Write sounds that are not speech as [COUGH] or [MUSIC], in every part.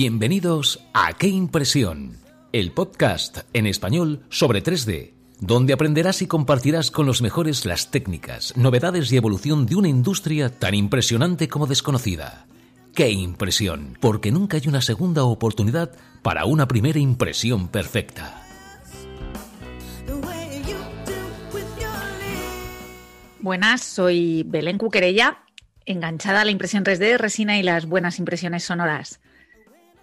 Bienvenidos a Qué Impresión, el podcast en español sobre 3D, donde aprenderás y compartirás con los mejores las técnicas, novedades y evolución de una industria tan impresionante como desconocida. Qué impresión, porque nunca hay una segunda oportunidad para una primera impresión perfecta. Buenas, soy Belén Cuquerella, enganchada a la impresión 3D, resina y las buenas impresiones sonoras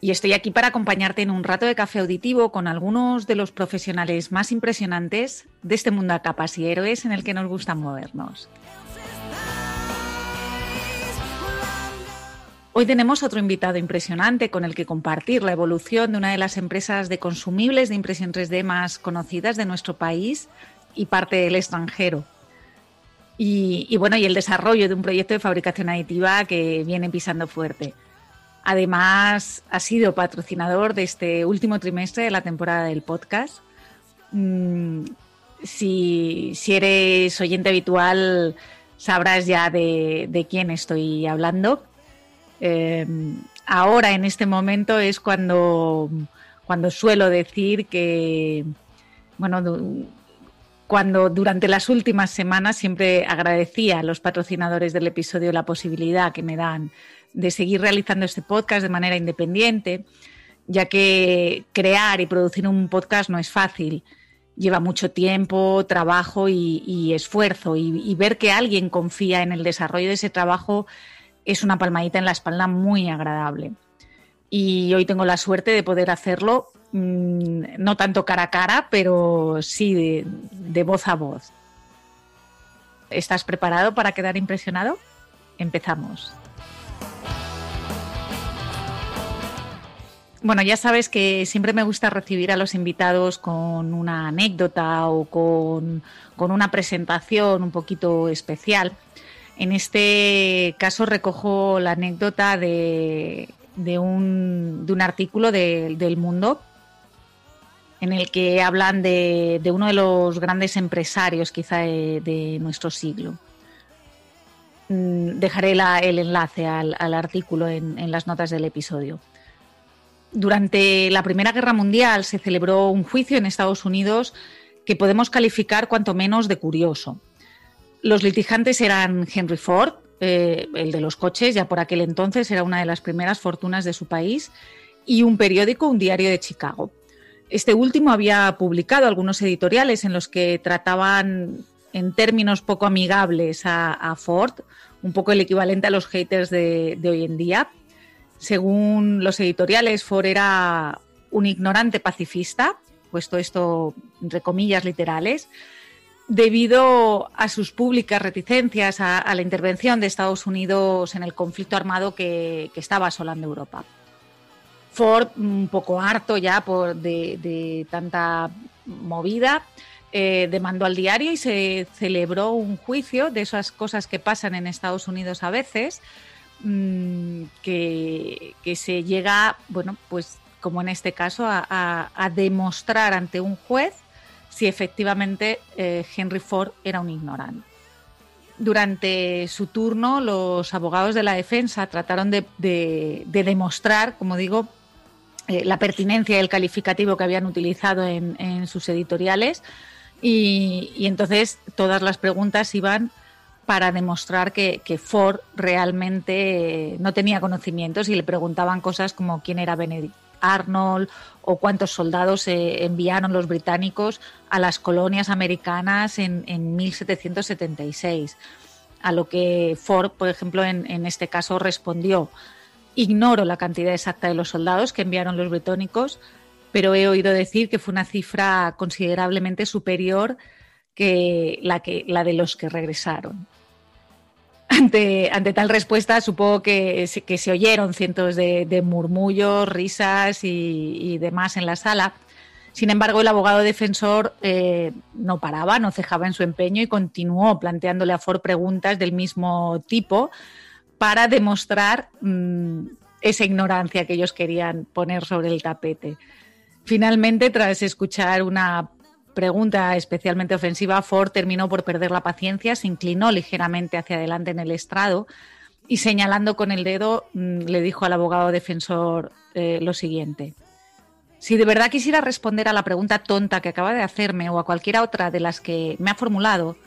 y estoy aquí para acompañarte en un rato de café auditivo con algunos de los profesionales más impresionantes de este mundo a capas y héroes en el que nos gusta movernos. Hoy tenemos otro invitado impresionante con el que compartir la evolución de una de las empresas de consumibles de impresión 3D más conocidas de nuestro país y parte del extranjero. Y, y bueno, y el desarrollo de un proyecto de fabricación aditiva que viene pisando fuerte. Además, ha sido patrocinador de este último trimestre de la temporada del podcast. Mm, si, eres oyente habitual, sabrás ya de, quién estoy hablando. Em, ahora, en este momento, es cuando, cuando suelo decir que, bueno, cuando durante las últimas semanas siempre agradecía a los patrocinadores del episodio la posibilidad que me dan de seguir realizando este podcast de manera independiente, ya que crear y producir un podcast no es fácil. Lleva mucho tiempo, trabajo y, esfuerzo y, ver que alguien confía en el desarrollo de ese trabajo es una palmadita en la espalda muy agradable. Y hoy tengo la suerte de poder hacerlo, mm, no tanto cara a cara, pero sí de voz a voz. ¿Estás preparado para quedar impresionado? Empezamos. Bueno, ya sabes que siempre me gusta recibir a los invitados con una anécdota o con, una presentación un poquito especial. En este caso recojo la anécdota de, un, artículo del Mundo en el que hablan de, uno de los grandes empresarios quizá de, nuestro siglo. Mm, dejaré el enlace al, artículo en las notas del episodio. Durante la Primera Guerra Mundial se celebró un juicio en Estados Unidos que podemos calificar cuanto menos de curioso. Los litigantes eran Henry Ford, eh, el de los coches, ya por aquel entonces era una de las primeras fortunas de su país, y un periódico, un diario de Chicago. Este último había publicado algunos editoriales en los que trataban en términos poco amigables a, Ford, un poco el equivalente a los haters de hoy en día, según los editoriales, Ford era un ignorante pacifista, puesto esto entre comillas literales, debido a sus públicas reticencias a, la intervención de Estados Unidos en el conflicto armado que, estaba asolando Europa. Ford, un poco harto ya por de, tanta movida, eh, demandó al diario y se celebró un juicio de esas cosas que pasan en Estados Unidos a veces, Mm, que, se llega, bueno, pues como en este caso, a, demostrar ante un juez si efectivamente eh, Henry Ford era un ignorante. Durante su turno, los abogados de la defensa trataron de, demostrar, como digo, eh, la pertinencia del calificativo que habían utilizado en, sus editoriales y, entonces todas las preguntas iban para demostrar que, Ford realmente no tenía conocimientos y le preguntaban cosas como quién era Benedict Arnold o cuántos soldados enviaron los británicos a las colonias americanas en, 1776. A lo que Ford, por ejemplo, en este caso respondió, ignoro la cantidad exacta de los soldados que enviaron los británicos, pero he oído decir que fue una cifra considerablemente superior que la, que, la de los que regresaron. Ante, ante tal respuesta, supongo que, que se oyeron cientos de, murmullos, risas y, demás en la sala. Sin embargo, el abogado defensor eh, no paraba, no cejaba en su empeño y continuó planteándole a Ford preguntas del mismo tipo para demostrar mm, esa ignorancia que ellos querían poner sobre el tapete. Finalmente, tras escuchar una pregunta especialmente ofensiva, Ford terminó por perder la paciencia, se inclinó ligeramente hacia adelante en el estrado y señalando con el dedo mm, le dijo al abogado defensor, eh, lo siguiente. Si de verdad quisiera responder a la pregunta tonta que acaba de hacerme o a cualquiera otra de las que me ha formulado,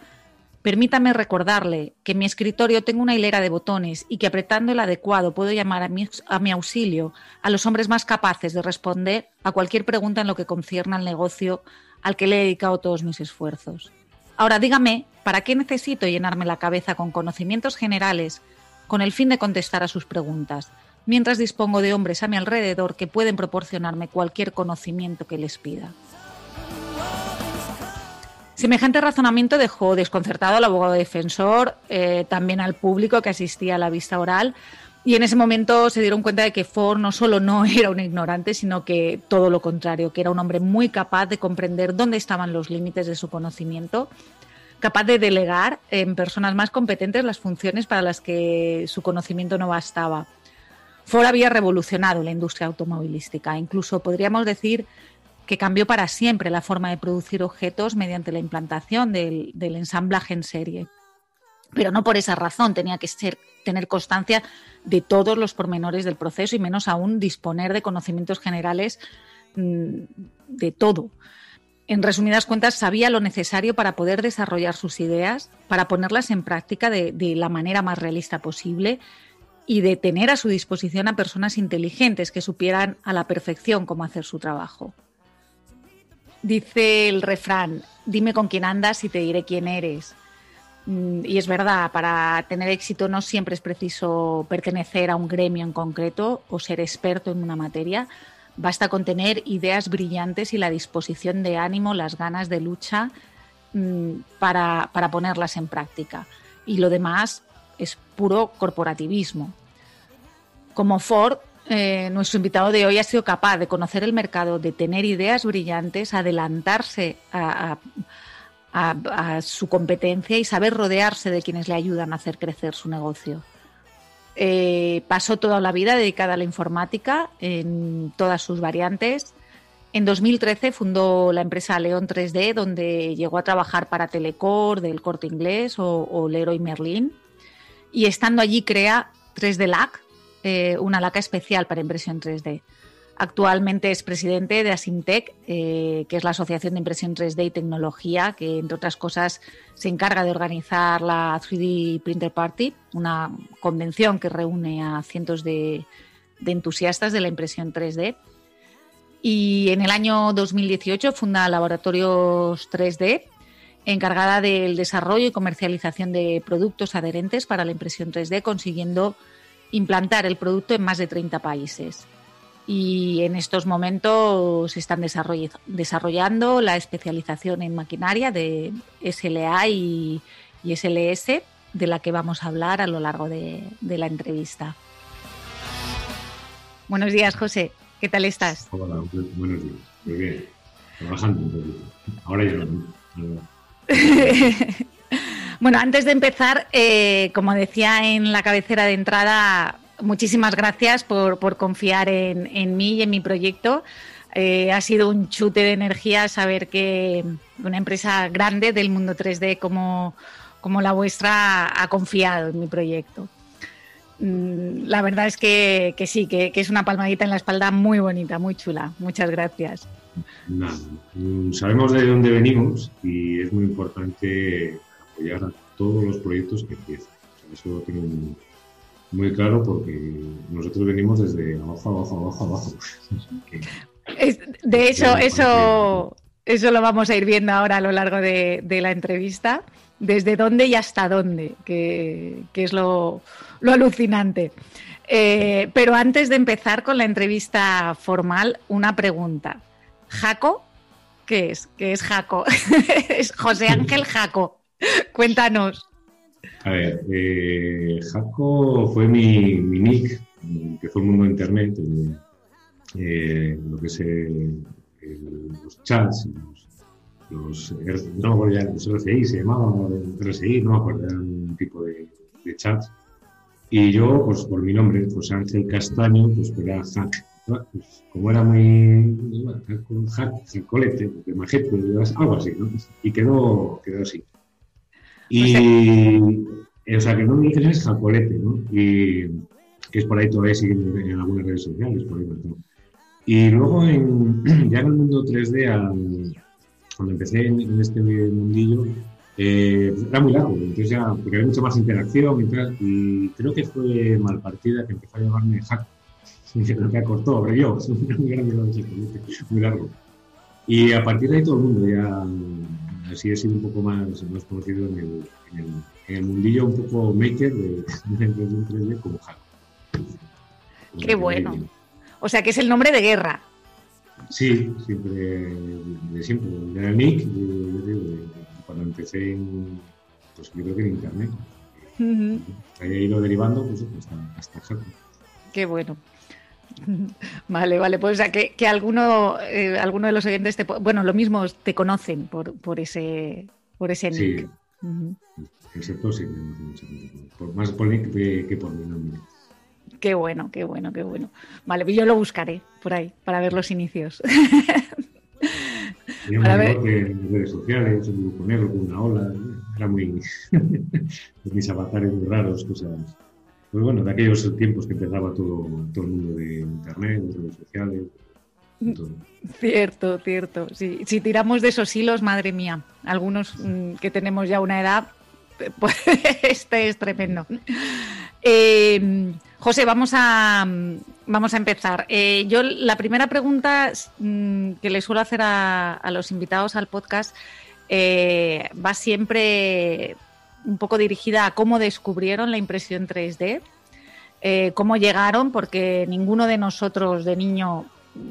permítame recordarle que en mi escritorio tengo una hilera de botones y que apretando el adecuado puedo llamar a mi, a mi auxilio a los hombres más capaces de responder a cualquier pregunta en lo que concierne al negocio al que le he dedicado todos mis esfuerzos. Ahora dígame, ¿para qué necesito llenarme la cabeza con conocimientos generales con el fin de contestar a sus preguntas? mientras dispongo de hombres a mi alrededor que pueden proporcionarme cualquier conocimiento que les pida. Semejante razonamiento dejó desconcertado al abogado defensor, eh, también al público que asistía a la vista oral, y en ese momento se dieron cuenta de que Ford no solo no [LAUGHS] era un ignorante, sino que todo lo contrario, que era un hombre muy capaz de comprender dónde estaban los límites de su conocimiento, capaz de delegar en personas más competentes las funciones para las que su conocimiento no bastaba. Ford había revolucionado la industria automovilística. Incluso podríamos decir que cambió para siempre la forma de producir objetos mediante la implantación del, ensamblaje en serie. Pero no por esa razón tenía que ser, tener constancia de todos los pormenores del proceso y menos aún disponer de conocimientos generales mm, de todo. En resumidas cuentas, sabía lo necesario para poder desarrollar sus ideas, para ponerlas en práctica de la manera más realista posible y de tener a su disposición a personas inteligentes que supieran a la perfección cómo hacer su trabajo. Dice el refrán, dime con quién andas y te diré quién eres. Mm, y es verdad, para tener éxito no siempre es preciso pertenecer a un gremio en concreto o ser experto en una materia. Basta con tener ideas brillantes y la disposición de ánimo, las ganas de lucha mm, para, para ponerlas en práctica. Y lo demás es puro corporativismo. Como Ford, eh, nuestro invitado de hoy ha sido capaz de conocer el mercado, de tener ideas brillantes, adelantarse a, su competencia y saber rodearse de quienes le ayudan a hacer crecer su negocio. Eh, pasó toda la vida dedicada a la informática en todas sus variantes. En 2013 fundó la empresa León 3D, donde llegó a trabajar para Telecor, del Corte Inglés o, o Leroy Merlin. Y estando allí crea 3D LAC, eh, una laca especial para impresión 3D. Actualmente es presidente de Asimtec, eh, que es la Asociación de Impresión 3D y Tecnología, que entre otras cosas se encarga de organizar la 3D Printer Party, una convención que reúne a cientos de, entusiastas de la impresión 3D. Y en el año 2018 funda Laboratorios 3D, encargada del desarrollo y comercialización de productos adherentes para la impresión 3D, consiguiendo implantar el producto en más de 30 países. Y en estos momentos se están desarrollando la especialización en maquinaria de SLA y, SLS, de la que vamos a hablar a lo largo de, la entrevista. Buenos días, José. ¿Qué tal estás? Hola, buenos días. Muy bien. Trabajando Ahora ya no. [LAUGHS] Bueno, antes de empezar, eh, como decía en la cabecera de entrada, muchísimas gracias por, confiar en, mí y en mi proyecto. Eh, ha sido un chute de energía saber que una empresa grande del mundo 3D como, como la vuestra ha confiado en mi proyecto. Mm, la verdad es que, sí, que, es una palmadita en la espalda muy bonita, muy chula. Muchas gracias. Mm, sabemos de dónde venimos y es muy importante apoyar a todos los proyectos que empiezan. eso lo tengo muy, claro porque nosotros venimos desde abajo, abajo, abajo, abajo. [LAUGHS] de hecho, eso, eso lo vamos a ir viendo ahora a lo largo de, la entrevista. Desde dónde y hasta dónde, que, es lo, alucinante. Eh, pero antes de empezar con la entrevista formal, una pregunta. ¿Jaco? ¿Qué es? ¿Qué es Jaco? [LAUGHS] es José Ángel Jaco. Cuéntanos. A ver, eh, Jaco fue mi, mi, nick, que fue el mundo de internet, eh, lo que es los chats, los, no me acuerdo los RCI, se llamaba RCI, no me acuerdo, era un tipo de, de chats. Y yo, pues por mi nombre, José Ángel Castaño, pues era Hack. Pues, como era muy hack, colete, de majete, algo así, ¿no? Y quedó, quedó así. Y, o sea, que no me dicen es jacolete, ¿no? Y que es por ahí todavía siguen en algunas redes sociales, por ahí Y luego en, [CLEARS THROAT] ya en el mundo 3D, cuando empecé en, este mundillo, eh, pues era muy largo, entonces ya, porque había mucha más interacción y tal, y creo que fue Malpartida que empezó a llamarme Hack, [LAUGHS] creo que acortó, abrevió, [LAUGHS] muy grande muy largo. Y a partir de ahí todo el mundo ya, así he sido un poco más, más conocido en el, en, el, en el mundillo un poco maker de, de 3D como Hack. Qué bueno. O sea que es el nombre de guerra. Sí, siempre, de siempre. Era Nick, cuando empecé en, pues yo creo que en internet. Uh ido derivando pues, hasta, hasta Qué bueno. [LAUGHS] Vale, vale, pues o sea que, que alguno, eh, alguno de los oyentes, te, bueno, lo mismo te conocen por, por ese, por ese nick. Sí. Uh -huh. sí, por, más por nick que por mi nombre. Qué bueno, qué bueno, qué bueno. Vale, pues yo lo buscaré por ahí para ver los inicios. [LAUGHS] para ver... en redes sociales, un grupo negro con una ola, era muy. [LAUGHS] mis avatares muy raros, cosas. Pues bueno, de aquellos tiempos que empezaba todo, todo el mundo de internet, de redes sociales. Todo. Cierto, cierto. Sí. Si tiramos de esos hilos, madre mía, algunos mm, que tenemos ya una edad, [LAUGHS] pues este es tremendo. Eh, José, vamos a, vamos a empezar. Eh, yo la primera pregunta mm, que le suelo hacer a, los invitados al podcast eh, va siempre un poco dirigida a cómo descubrieron la impresión 3D, eh, cómo llegaron, porque ninguno de nosotros de niño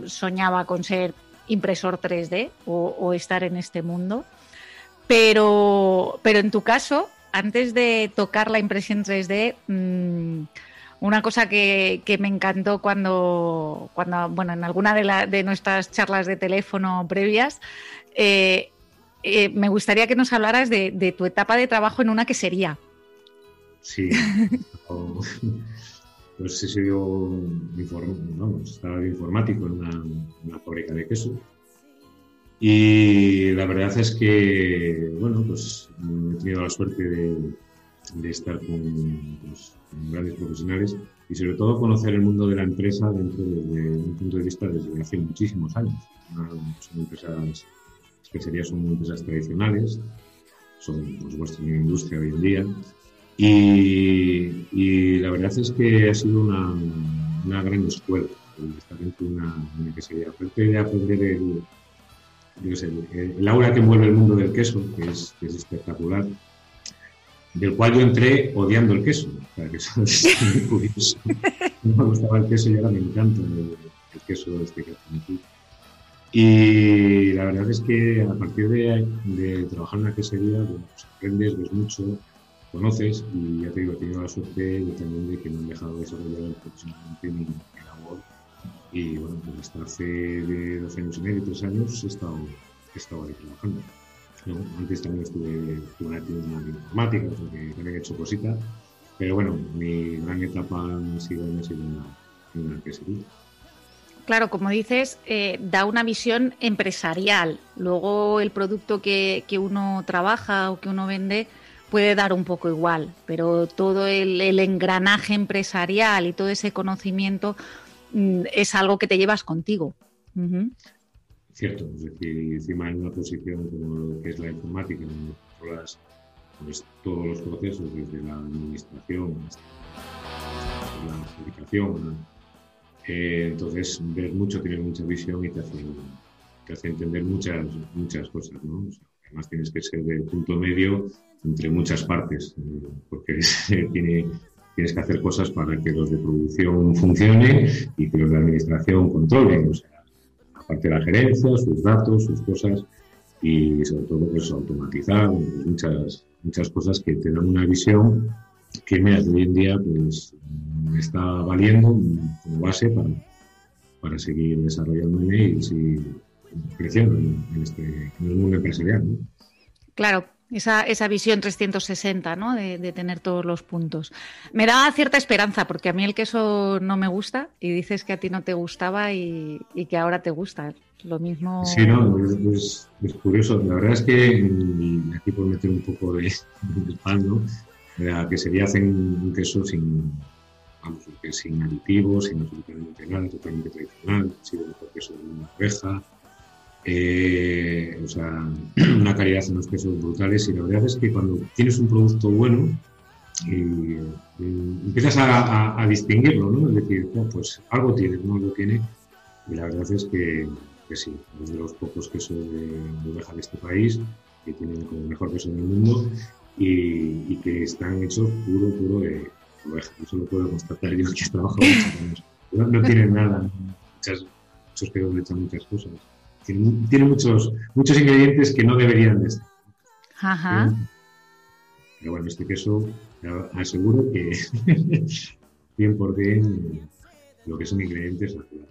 soñaba con ser impresor 3D o, estar en este mundo. Pero, pero en tu caso, antes de tocar la impresión 3D, una cosa que, me encantó cuando, cuando, bueno, en alguna de, de nuestras charlas de teléfono previas, eh, eh, me gustaría que nos hablaras de, tu etapa de trabajo en una quesería. Sí, [LAUGHS] pues he sido vamos, estaba de informático en una, una, fábrica de queso. Y la verdad es que, bueno, pues he tenido la suerte de, de estar con, pues, grandes profesionales y sobre todo conocer el mundo de la empresa dentro de, un punto de vista desde hace muchísimos años. Son empresas, que serían son empresas tradicionales, son por supuesto una industria hoy en día y, y, la verdad es que ha sido una, una gran escuela estar dentro de una, una quesería. Aparte de aprender el, el, el, aura que envuelve el mundo del queso, que es, que es espectacular, del cual yo entré odiando el queso. que eso es [LAUGHS] muy curioso. No me gustaba el queso y ahora me encanta el, queso este que hacen aquí. Y la verdad es que a partir de, trabajar en la quesería, pues aprendes, ves mucho, conoces y ya te digo, he tenido la suerte también de que me han dejado desarrollar profesionalmente mi, mi labor. Y bueno, pues hasta hace dos años y medio, tres años he estado, he estado ahí trabajando. Antes también estuve, estuve en informática, porque también he hecho cositas, pero bueno, mi gran etapa ha sido, ha sido una, una quesería. Claro, como dices, eh, da una visión empresarial. Luego el producto que, que, uno trabaja o que uno vende puede dar un poco igual, pero todo el, engranaje empresarial y todo ese conocimiento mm, es algo que te llevas contigo. Uh -huh cierto, es decir, encima en una posición como lo que es la informática, donde controlas pues, todos los procesos, desde la administración hasta la fabricación, eh, entonces ves mucho, tienes mucha visión y te hace, te hace entender muchas, muchas cosas, ¿no? además tienes que ser de punto medio entre muchas partes, eh, porque [LAUGHS] tiene, tienes que hacer cosas para que los de producción funcionen y que los de administración controlen. O sea, parte de la gerencia, sus datos, sus cosas y sobre todo pues automatizar muchas, muchas cosas que te dan una visión que hoy en día pues está valiendo como base para, para seguir desarrollándome y seguir creciendo en, este, en el mundo empresarial. Claro, esa, esa, visión 360, ¿no? De, de, tener todos los puntos. Me da cierta esperanza, porque a mí el queso no me gusta y dices que a ti no te gustaba y, y que ahora te gusta. Lo mismo. Sí, no, es, es, curioso. La verdad es que aquí por meter un poco de, de pan, ¿no? Que sería hacen un queso sin. vamos, lo que sin aditivos, sin absolutamente nada, totalmente tradicional, ha sido el mejor queso de una oveja, eh, o sea, [CLEARS THROAT] una calidad en los quesos brutales y la verdad es que cuando tienes un producto bueno, y, empiezas a, distinguirlo, ¿no? Es decir, pues algo tiene, no algo tiene, y la verdad es que, sí, es de los pocos quesos de, oveja de este país que tienen como el mejor queso del mundo y, que están hechos puro, puro de oveja. Eso lo puedo constatar yo que trabajo muchos años. No, no tienen nada, muchas, muchos quesos le echan muchas cosas tiene, muchos, muchos ingredientes que no deberían de estar. Ajá. Pero, bueno, este queso aseguro que [LAUGHS] 100% lo que son ingredientes naturales.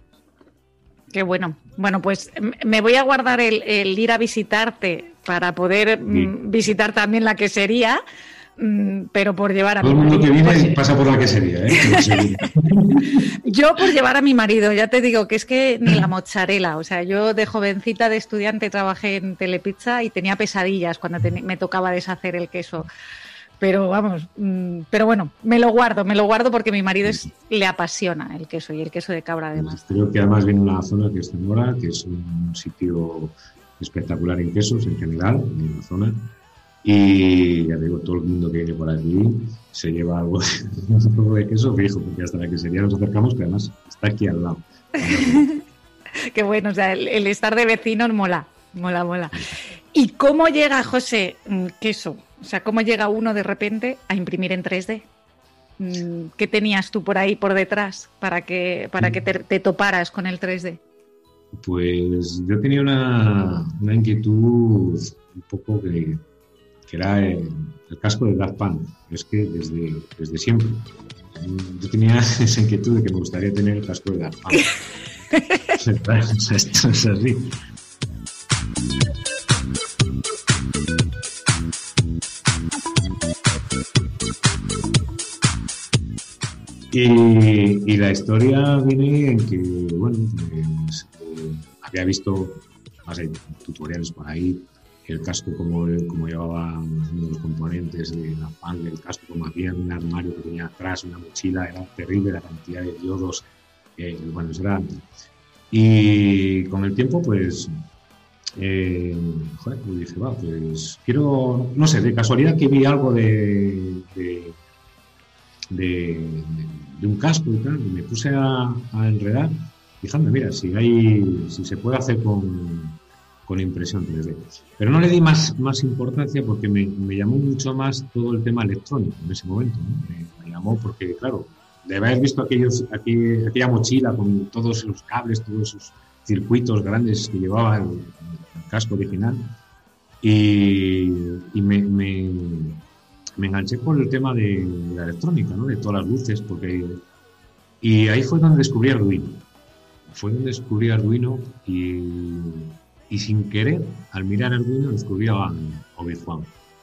Qué bueno. Bueno, pues me voy a guardar el, ir a visitarte para poder mm, visitar también la quesería Mm, pero por llevar a Todo mi el mundo que viene pasa por la quesería, ¿eh? [LAUGHS] yo por llevar a mi marido, ya te digo que es que ni la mozzarella, o sea, yo de jovencita de estudiante trabajé en Telepizza y tenía pesadillas cuando me tocaba deshacer el queso. Pero vamos, mm, pero bueno, me lo guardo, me lo guardo porque mi marido es, le apasiona el queso y el queso de cabra además. Creo que además viene una zona que es Zamora, que es un sitio espectacular en quesos en general, en la zona y ya digo, todo el mundo que viene por aquí se lleva algo [LAUGHS] de, queso fijo, porque hasta la quesería nos acercamos, que además está aquí al lado. [LAUGHS] Qué bueno, o sea, el, estar de vecinos mola, mola, mola. ¿Y cómo llega, José, mm, queso? O sea, ¿cómo llega uno de repente a imprimir en 3D? Mm, ¿Qué tenías tú por ahí por detrás para que, para que te, toparas con el 3D? Pues yo tenía una, una inquietud un poco que que era el, casco de Daft Punk. Es que desde, desde siempre yo tenía [LAUGHS] esa inquietud de que me gustaría tener el casco de Daft Punk. [LAUGHS] Esto es [LAUGHS] así. Y, y, la historia viene en que, bueno, pues, había visto, más hay tutoriales por ahí, el casco como, como llevaba uno de los componentes de la pan del casco, como había un armario que tenía atrás, una mochila, era terrible la cantidad de diodos, eh, bueno, eso era... Y con el tiempo, pues, eh, joder, pues dije, va, pues quiero, no sé, de casualidad que vi algo de, de, de, un casco y tal, y me puse a, a enredar, fijando, mira, si hay, si se puede hacer con con impresión 3D. Pero no le di más, más importancia porque me, me llamó mucho más todo el tema electrónico en ese momento. Me, llamó porque, claro, de haber visto aquellos, aquella mochila con todos los cables, todos esos circuitos grandes que llevaba el, casco original, y, y me, me, me, enganché con el tema de, la electrónica, ¿no? de todas las luces, porque... Y ahí fue donde descubrí Arduino. Fue donde descubrí Arduino y y sin querer, al mirar Arduino, descubrí a Obi-Wan.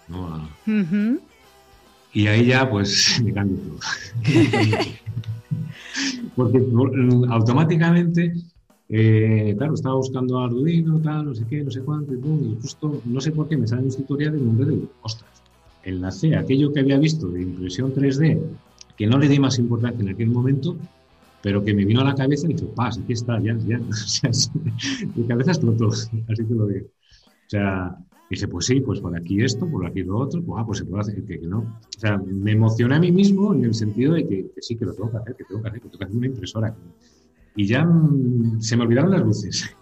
¿no? Y ahí ya, pues, [LAUGHS] me cambió todo. [LAUGHS] Porque automáticamente, eh, claro, estaba buscando Arduino, tal, no sé qué, no sé cuánto, y, justo, no sé por qué, me sale un tutorial del nombre de, ostras, enlacé aquello que había visto de impresión 3D, que no le di más importancia en aquel momento, pero que me vino a la cabeza y dije, paz, aquí está, ya, ya. [LAUGHS] O sea, mi cabeza explotó, [LAUGHS] así que lo digo. O sea, dije, pues sí, pues por aquí esto, por aquí lo otro, pues, ah, pues se puede hacer, que, que, no. O sea, me emocioné a mí mismo en el sentido de que, sí, que lo tengo que hacer, que tengo que hacer, que tengo que hacer una impresora. Y ya mm, se me olvidaron las luces.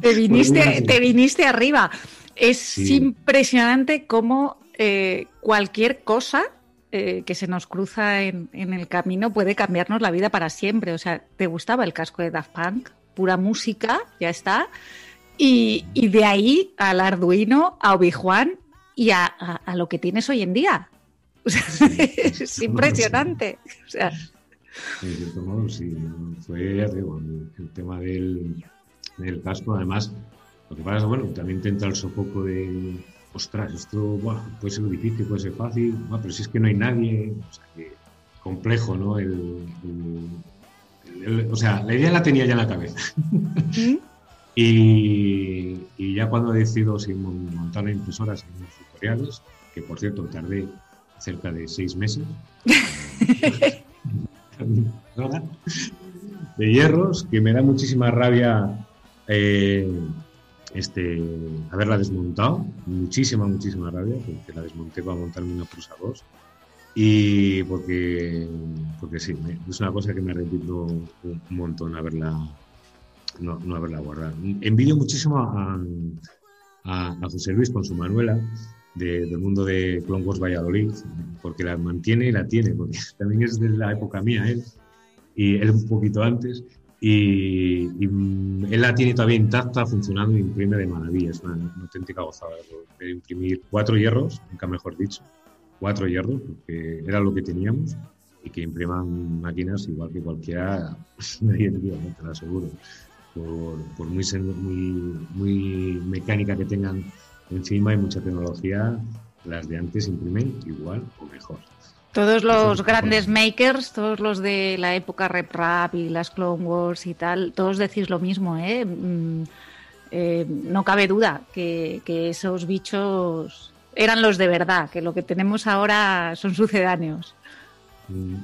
Te [LAUGHS] viniste, te viniste arriba. Es impresionante cómo eh, cualquier cosa eh, que se nos cruza en, el camino puede cambiarnos la vida para siempre. O sea, ¿te gustaba el casco de Daft Punk? Pura música, ya está. Y, de ahí al Arduino, a Obi-Wan y a, lo que tienes hoy en día. [LAUGHS] [LAUGHS] es impresionante. O sea, en cierto modo, sí. Fue, el, tema del, del casco, además, lo que pasa es, bueno, también te entra el sofoco de ostras, esto puede ser difícil, puede ser fácil, pero si es que no hay nadie, o sea, que complejo, ¿no? El, o sea, la idea la tenía ya en la cabeza. [LAUGHS] y, ya cuando decido sin montar la impresora, los tutoriales, que por cierto tardé cerca de seis meses. [LAUGHS] [LAUGHS] de hierros que me da muchísima rabia eh, este, haberla desmontado, muchísima, muchísima rabia, porque la desmonté para montarme una Prusa 2 y porque, porque sí, es una cosa que me arrepiento un montón haberla, no, no haberla guardado. Envidio muchísimo a, a, José Luis con su Manuela del mundo de Clone Wars Valladolid, porque la mantiene y la tiene, porque [LAUGHS] también es de la época mía él, y él un poquito antes, y, él la tiene todavía intacta, funcionando y imprime de maravilla, es una, auténtica gozada de imprimir cuatro hierros, nunca mejor dicho, cuatro hierros, porque era lo que teníamos, y que impriman máquinas igual que cualquiera [LAUGHS] en día, te lo aseguro por, muy, muy, muy mecánica que tengan encima y mucha tecnología, las de antes imprimen igual o mejor. Todos los grandes makers, todos los de la época Rep Rap y las Clone Wars y tal, todos decís lo mismo, ¿eh? Mm, eh no cabe duda que, que, esos bichos eran los de verdad, que lo que tenemos ahora son sucedáneos. Mm,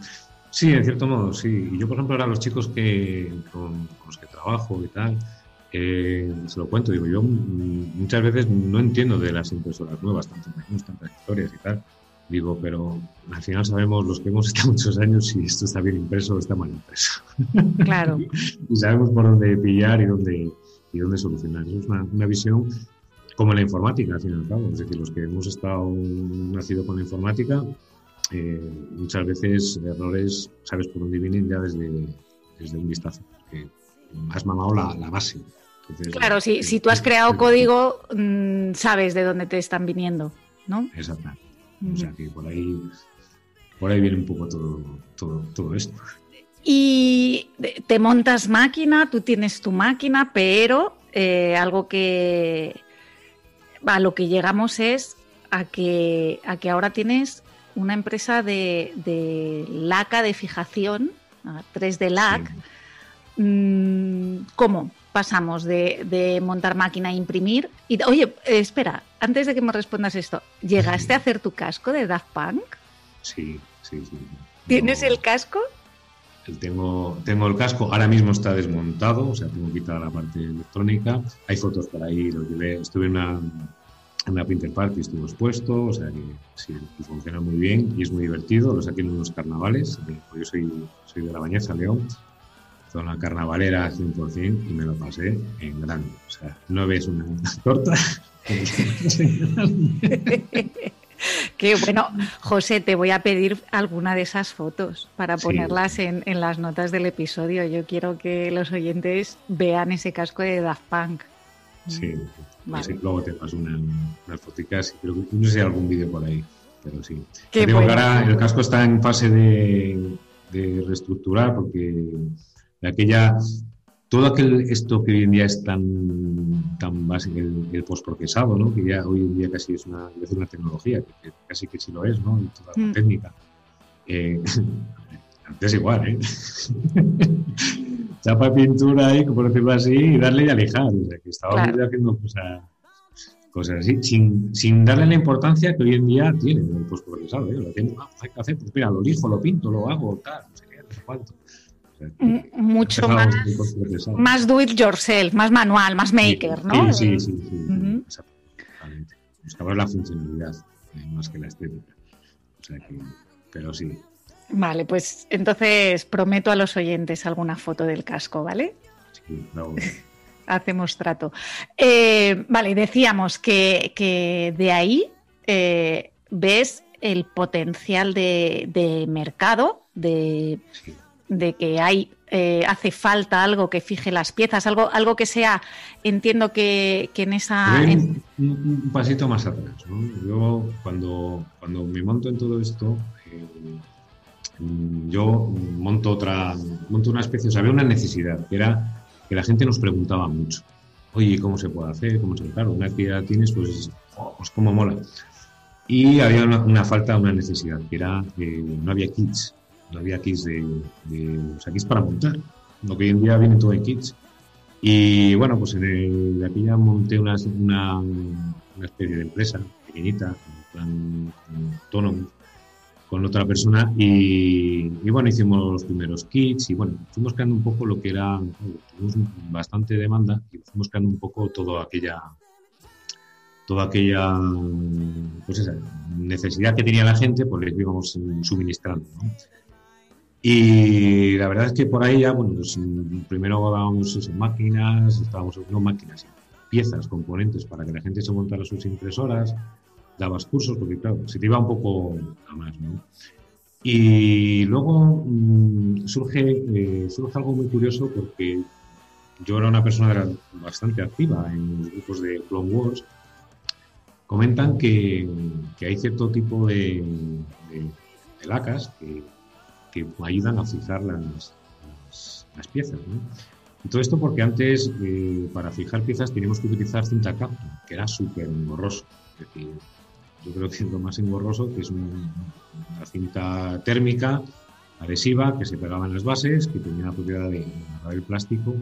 Sí, en cierto modo, sí. Y yo, por ejemplo, ahora los chicos que, con, los que trabajo y tal, eh, se lo cuento, digo, yo mm, muchas veces no entiendo de las impresoras nuevas, tantos menús, tantas historias y tal. Digo, pero al final sabemos los que hemos estado [LAUGHS] muchos años si esto está bien impreso o está mal impreso. [LAUGHS] Claro. y sabemos por dónde pillar y dónde, y dónde solucionar. Eso es una, una visión como en la informática, al fin y al cabo. Es decir, los que hemos estado nacido con la informática, eh, muchas veces errores sabes por dónde vienen ya desde, desde un vistazo, porque has mamado la, la base. claro, si, si tú has creado código, mm, sabes de dónde te están viniendo, ¿no? O sea que por ahí, por ahí viene un poco todo, todo, todo esto. Y te montas máquina, tú tienes tu máquina, pero eh, algo que a lo que llegamos es a que, a que ahora tienes una empresa de, laca de fijación, 3D LAC. Mm, ¿Cómo pasamos de, montar máquina a imprimir? Y, oye, espera, antes de que me respondas esto, ¿llegaste a hacer tu casco de Daft Punk? Sí, sí, sí. ¿Tienes el casco? Tengo, tengo el casco, ahora mismo está desmontado, o sea, tengo quitada la parte electrónica. Hay fotos por ahí, lo llevé, estuve en una, en la Pinter Party estuvo expuesto, o sea que sí, funciona muy bien y es muy divertido. Lo saqué en unos carnavales, yo soy, soy de la Bañeza, León, zona carnavalera 100% y me lo pasé en grande. O sea, no ves una [LAUGHS] torta. [LAUGHS] Qué bueno, José, te voy a pedir alguna de esas fotos para ponerlas en, en, las notas del episodio. Yo quiero que los oyentes vean ese casco de Daft Punk. Sí, luego te paso una, unas foticas y creo que no sé si hay algún vídeo por ahí, pero sí. Ahora el casco está en fase de, reestructurar porque aquella todo aquel esto que hoy en día es tan tan básico el, el postprocesado no que ya hoy en día casi es una, es una tecnología que, casi que sí lo es no y toda la mm. técnica eh, [LAUGHS] antes igual eh [LAUGHS] chapa pintura ahí, por decirlo así, y darle y alejar. O sea, que estábamos haciendo cosas, cosas así, sin, sin, darle la importancia que hoy en día tiene el postprocesado. ¿eh? Lo tengo, ah, hay que hacer, pues mira, lo lijo, lo pinto, lo hago, tal, no sé qué, no sé cuánto. Mucho más, más do it yourself, más manual, más maker, ¿no? Sí, sí, sí, exactamente. Buscamos la funcionalidad eh, más que la estética. O sea que, pero sí, Vale, pues entonces prometo a los oyentes alguna foto del casco, ¿vale? Sí, no. [LAUGHS] Hacemos trato. Eh, vale, decíamos que, de ahí eh, ves el potencial de, mercado, de, que hay eh, hace falta algo que fije las piezas, algo, algo que sea, entiendo que, en esa... Un, pasito más atrás. ¿no? Yo cuando, cuando me monto en todo esto, Mm, yo monto otra, monto una especie, o sea, había una necesidad, que era que la gente nos preguntaba mucho. Oye, ¿cómo se puede hacer? ¿Cómo se Claro, una actividad tienes, pues, oh, pues cómo mola. Y había una, falta, una necesidad, que era que no había kits, no había kits de, o sea, kits para montar. Lo que hoy en día viene todo en kits. Y bueno, pues el, de aquella monté una, una, especie de empresa pequeñita, plan autónomo, con otra persona y, bueno, hicimos los primeros kits y bueno, fuimos creando un poco lo que era, tuvimos bastante demanda y fuimos creando un poco toda aquella toda aquella pues esa, necesidad que tenía la gente, pues les íbamos suministrando. Y la verdad es que por ahí ya, bueno, pues primero dábamos máquinas, estábamos, no máquinas, piezas, componentes para que la gente se montara sus impresoras, dabas cursos, porque claro, se te iba un poco a más, ¿no? Y luego mm, surge, eh, surge algo muy curioso porque yo era una persona bastante activa en los grupos de Clone Wars. Comentan que, que hay cierto tipo de, de, lacas que, que, ayudan a fijar las, las, piezas. ¿no? Y todo esto porque antes, eh, para fijar piezas, teníamos que utilizar cinta Capton, que era súper engorroso. Es decir, yo creo que es lo más engorroso, que es una cinta térmica adhesiva que se pegaba en las bases, que tenía la propiedad de agarrar el plástico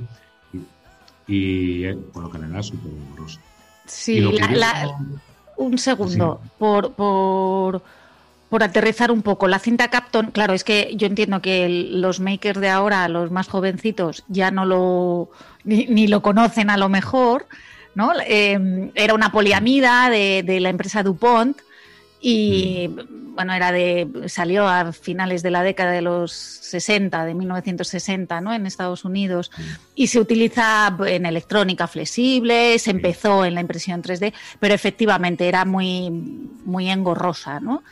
y, eh, bueno, que era súper engorroso. Sí, un segundo, por, por, por, aterrizar un poco, la cinta Capton, claro, es que yo entiendo que los makers de ahora, los más jovencitos, ya no lo, ni lo conocen a lo mejor, ¿no? Eh, era una poliamida de, la empresa DuPont y mm. bueno, era de salió a finales de la década de los 60, de 1960, ¿no? En Estados Unidos mm. y se utiliza en electrónica flexible, se empezó en la impresión 3D, pero efectivamente era muy muy engorrosa, ¿no?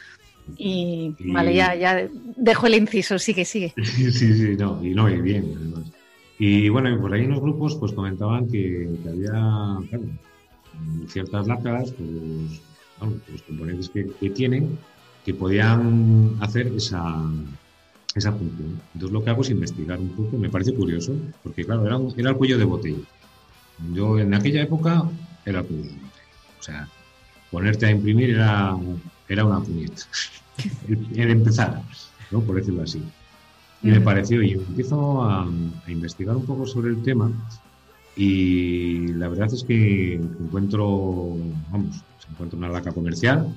Y, vale, ya, ya dejo el inciso, sigue, sigue. [LAUGHS] Sí, sí, no, y no, y bien, además. Y bueno, por ahí en los grupos pues comentaban que, había ciertas lacas, pues, los componentes que, tienen, que podían hacer esa, esa función. Entonces lo que hago es investigar un poco, me parece curioso, porque claro, era, era el cuello de botella. Yo en aquella época era el cuello de botella. O sea, ponerte a imprimir era, era una puñeta. [LAUGHS] el, empezar, ¿no? por decirlo así. Y me pareció, y empiezo a, investigar un poco sobre el tema y la verdad es que encuentro, vamos, encuentro una laca comercial,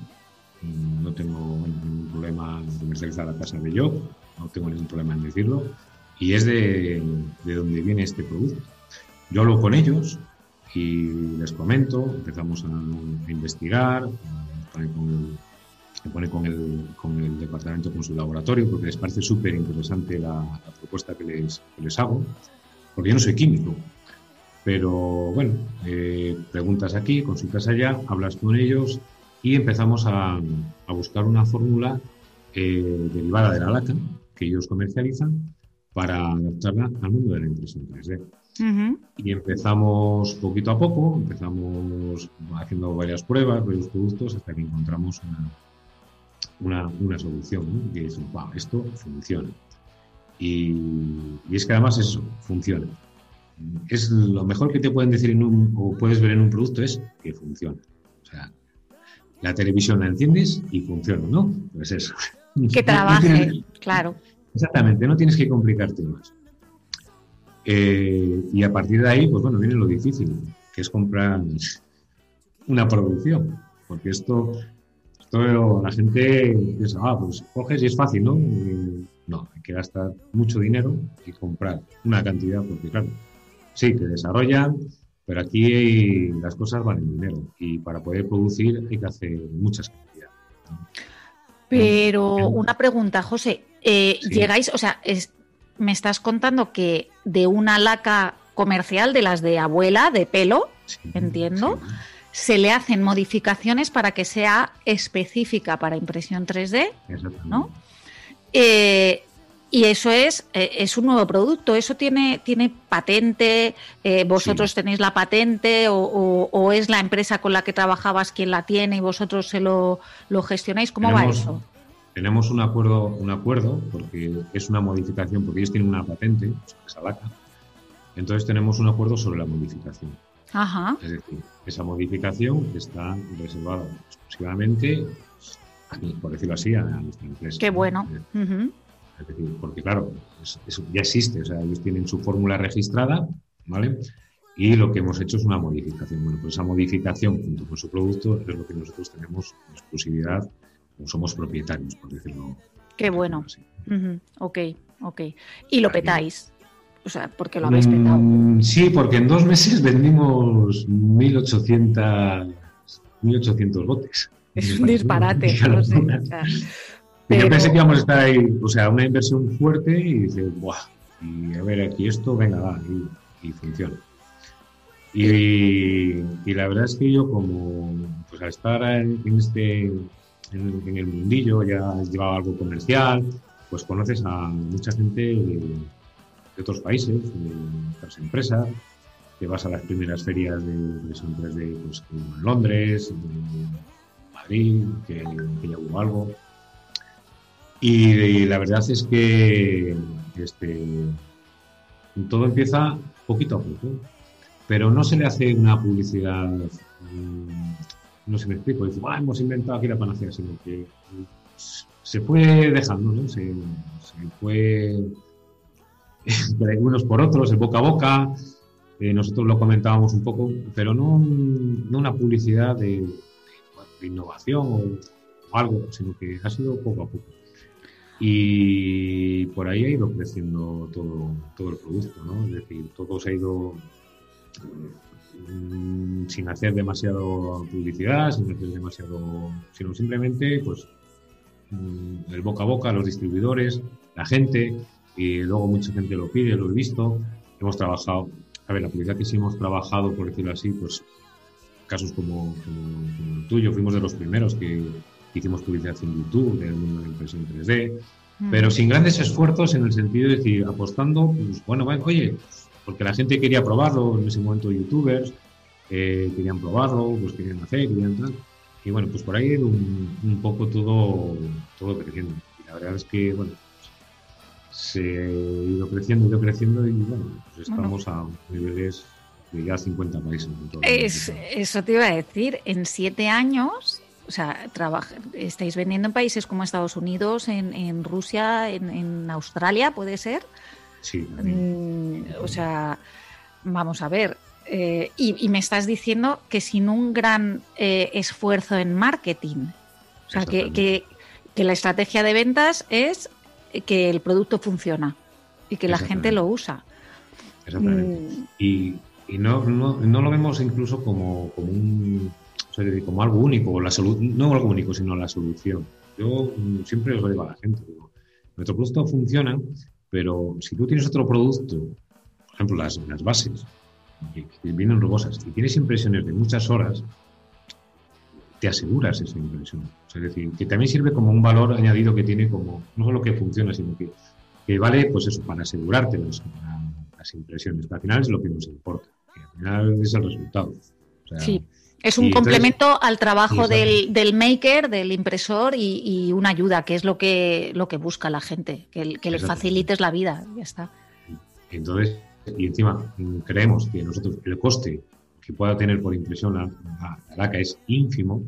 no tengo ningún problema en comercializar la casa de yo, no tengo ningún problema en decirlo, y es de, de donde viene este producto. Yo hablo con ellos y les comento, empezamos a, investigar, con se pone con el, con el departamento, con su laboratorio, porque les parece súper interesante la, propuesta que les, les, hago, porque yo no soy químico. Pero bueno, eh, preguntas aquí, consultas allá, hablas con ellos y empezamos a, a buscar una fórmula eh, derivada de la laca que ellos comercializan para adaptarla al mundo de la impresión 3D. Y empezamos poquito a poco, empezamos haciendo varias pruebas, varios productos, hasta que encontramos una, una, una solución, ¿no? que es, wow, esto funciona. Y, y, es que además eso, funciona. Es lo mejor que te pueden decir en un, o puedes ver en un producto es que funciona. O sea, la televisión la enciendes y funciona, ¿no? Pues eso. Que [LAUGHS] trabaje, claro. Exactamente, no tienes que complicarte más. Eh, y a partir de ahí, pues bueno, viene lo difícil, que es comprar una producción, porque esto esto la gente piensa, ah, pues coges y es fácil, ¿no? no, hay que gastar mucho dinero y comprar una cantidad, porque claro, sí, te desarrollan, pero aquí las cosas valen dinero y para poder producir hay que hacer muchas cantidades. Pero una pregunta, José, eh, llegáis, o sea, me estás contando que de una laca comercial de las de abuela, de pelo, entiendo se le hacen modificaciones para que sea específica para impresión 3D, ¿no? Eh, y eso es, eh, es un nuevo producto, eso tiene, tiene patente, eh, vosotros tenéis la patente o, es la empresa con la que trabajabas quien la tiene y vosotros se lo, lo gestionáis, ¿cómo va eso? Tenemos un acuerdo, un acuerdo, porque es una modificación, porque ellos tienen una patente, esa laca, entonces tenemos un acuerdo sobre la modificación. Ajá. Es decir, esa modificación está reservada exclusivamente, por decirlo así, a nuestra empresa. Qué bueno. Es decir, porque claro, ya existe, o sea, ellos tienen su fórmula registrada, ¿vale? Y lo que hemos hecho es una modificación. Bueno, pues esa modificación junto con su producto es lo que nosotros tenemos en exclusividad somos propietarios, por decirlo. Qué bueno. Ok, ok. ¿Y lo petáis? O sea, porque lo habéis petado. Mm, sí, porque en dos meses vendimos 1.800, 1800 botes. Es un disparate. No sé, Yo pensé que íbamos a estar ahí, o sea, una inversión fuerte y dices, ¡buah! Y a ver, aquí esto, venga, va, y, funciona. Y, la verdad es que yo, como, pues al estar en, este, en, el mundillo, ya has llevado algo comercial, pues conoces a mucha gente de, otros países, de otras empresas, que vas a las primeras ferias de impresión 3D pues, en Londres, Madrid, que, ya hubo algo. Y, la verdad es que este, todo empieza poquito a poco, pero no se le hace una publicidad, mm, no se me explico, dice, hemos inventado aquí la panacea, sino que se fue dejando, ¿no? se, se fue de unos por otros, el boca a boca, eh, nosotros lo comentábamos un poco, pero no, no una publicidad de, innovación o, algo, sino que ha sido poco a poco. Y por ahí ha ido creciendo todo, todo el producto, ¿no? Es decir, todo se ha ido mm, sin hacer demasiado publicidad, sin hacer demasiado, sino simplemente, pues, mm, el boca a boca, los distribuidores, la gente, y luego mucha gente lo pide, lo he visto. Hemos trabajado, a ver, la publicidad que sí hemos trabajado, por decirlo así, pues casos como, el tuyo, fuimos de los primeros que hicimos publicidad en YouTube del mundo de la impresión 3D, mm. pero sin grandes esfuerzos en el sentido de decir, apostando, pues bueno, oye, porque la gente quería probarlo, en ese momento youtubers eh, querían probarlo, pues querían hacer, querían tal. Y bueno, pues por ahí un, un poco todo, todo creciendo. Y la verdad es que, bueno, se ha ido creciendo, ido creciendo y bueno, pues estamos a niveles de ya 50 países. es, eso te iba a decir, en siete años, o sea, estáis vendiendo en países como Estados Unidos, en, Rusia, en, Australia, ¿puede ser? Sí. Mm, o sea, vamos a ver. Eh, y, me estás diciendo que sin un gran eh, esfuerzo en marketing. O sea, que, que la estrategia de ventas es que el producto funciona y que la gente lo usa. Exactamente. Mm. Y, no, no, lo vemos incluso como, como, un, como algo único, la no algo único, sino la solución. Yo mm, siempre os digo a la gente, nuestro producto funciona, pero si tú tienes otro producto, por ejemplo las, las bases, que, vienen rugosas, y tienes impresiones de muchas horas, te aseguras esa impresión. es decir, que también sirve como un valor añadido que tiene como, no solo que funciona, sino que, que vale, pues eso, para asegurarte las, las impresiones. al final es lo que nos importa. al final es el resultado. sí. Es un complemento al trabajo del, del, maker, del impresor y, una ayuda, que es lo que, lo que busca la gente, que, que les facilites la vida. Ya está. Entonces, y encima creemos que nosotros el coste que pueda tener por impresión la, laca es ínfimo,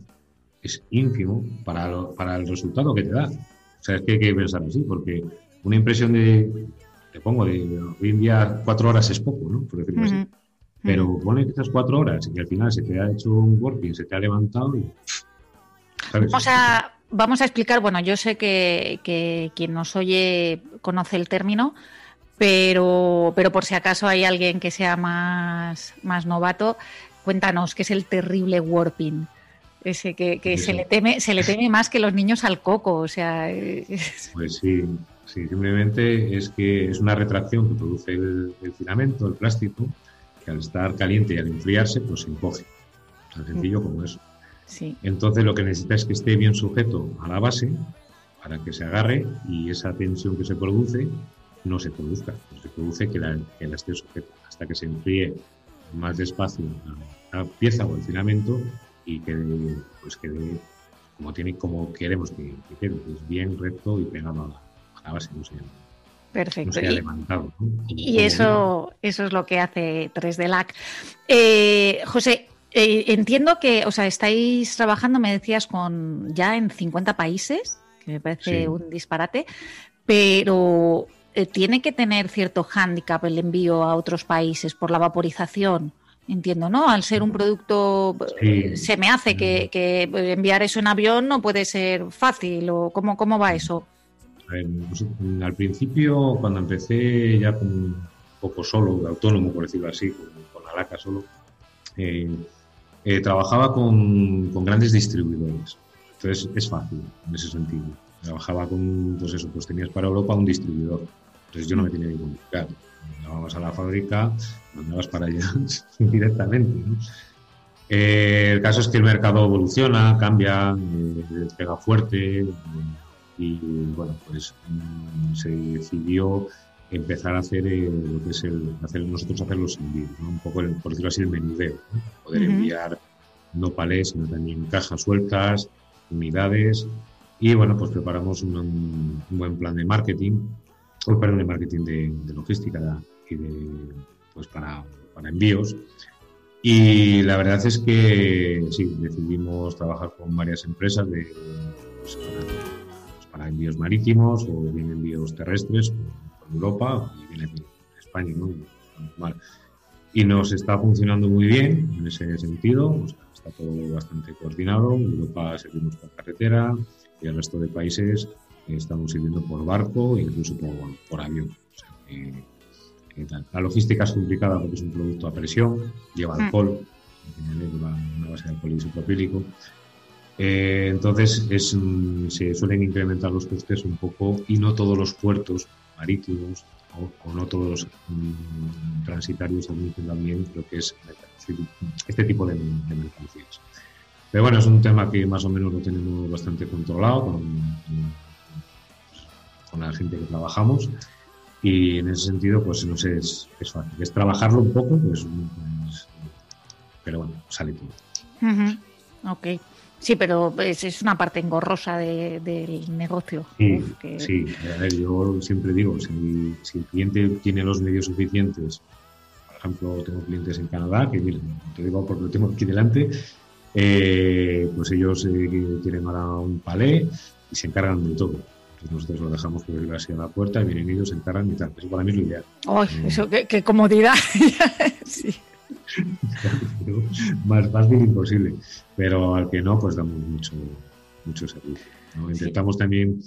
es ínfimo para, para el resultado que te da. O sea, es que hay que pensar así, porque una impresión de, te pongo, de hoy en día cuatro horas es poco, ¿no? Por decirlo así. Pero pone que estas cuatro horas y que al final se te ha hecho un working, se te ha levantado y... Vamos a, vamos a explicar, bueno, yo sé que, que quien nos oye conoce el término, pero, pero por si acaso hay alguien que sea más, más novato, cuéntanos qué es el terrible warping. Ese que, se le teme, se le teme más que los niños al coco, o sea. [LAUGHS] Pues sí, simplemente es que es una retracción que produce el, filamento, el plástico, que al estar caliente y al enfriarse, pues se encoge. Tan sencillo como eso. Sí. Entonces lo que necesita es que esté bien sujeto a la base para que se agarre y esa tensión que se produce no se produzca, se produce que la, que esté sujeta hasta que se enfríe más despacio la, pieza o el filamento y quede, pues quede como tiene, como queremos que, quede, es bien recto y pegado a la, base, no se, Perfecto. y, levantado. Y eso, eso es lo que hace 3D LAC. Eh, José, eh, entiendo que, o sea, estáis trabajando, me decías, con ya en 50 países, que me parece un disparate, pero eh, tiene que tener cierto hándicap el envío a otros países por la vaporización entiendo, ¿no? Al ser un producto, eh, se me hace que, enviar eso en avión no puede ser fácil, o ¿cómo, cómo va eso? al principio, cuando empecé ya con un poco solo, autónomo, por decirlo así, con, la laca solo, eh, eh, trabajaba con, con, grandes distribuidores. Entonces es fácil en ese sentido. Trabajaba con, pues eso, pues tenías para Europa un distribuidor. Entonces yo no me tenía que comunicar. Llamabas a la fábrica, mandabas para allá [LAUGHS] directamente. Eh, el caso es que el mercado evoluciona, cambia, eh, pega fuerte eh, y bueno, pues mm, se decidió empezar a hacer lo que es el, hacer, nosotros hacer los envíos, un poco por decirlo así el menudeo, poder enviar no palés, sino también cajas sueltas, unidades y bueno, pues preparamos un, un buen plan de marketing o perdón, de marketing de, logística y de, pues para, para, envíos. Y la verdad es que sí, decidimos trabajar con varias empresas de, pues, pues, para, envíos marítimos o bien envíos terrestres por, Europa y bien aquí en España, ¿no? Y nos está funcionando muy bien en ese sentido, está todo bastante coordinado. En Europa seguimos por carretera y el resto de países estamos sirviendo por barco e incluso por, avión. la logística es complicada porque es un producto a presión, lleva mm. alcohol, lleva una base de alcohol isopropílico. Eh, entonces es, se suelen incrementar los costes un poco y no todos los puertos marítimos o, no todos los mm, transitarios admiten también lo que es este tipo de, mercancías. Pero bueno, es un tema que más o menos lo tenemos bastante controlado con, con la gente que trabajamos y en ese sentido pues no sé, es, es fácil. Es trabajarlo un poco, pues, pues pero bueno, sale todo. Ok. Sí, pero es, es una parte engorrosa del negocio. Sí, sí. A ver, yo siempre digo, si, si, el cliente tiene los medios suficientes, por ejemplo, tengo clientes en Canadá, que miren, te digo porque lo tengo aquí delante, eh, pues ellos eh, tienen ahora un palé y se encargan de todo nosotros lo dejamos por así a la puerta y vienen ellos, se encargan y tal. Eso para mí es lo ideal. ¡Ay, eso, qué, comodidad! [LAUGHS] sí. [LAUGHS] más fácil imposible. Pero al que no, pues damos mucho, mucho servicio. Intentamos también,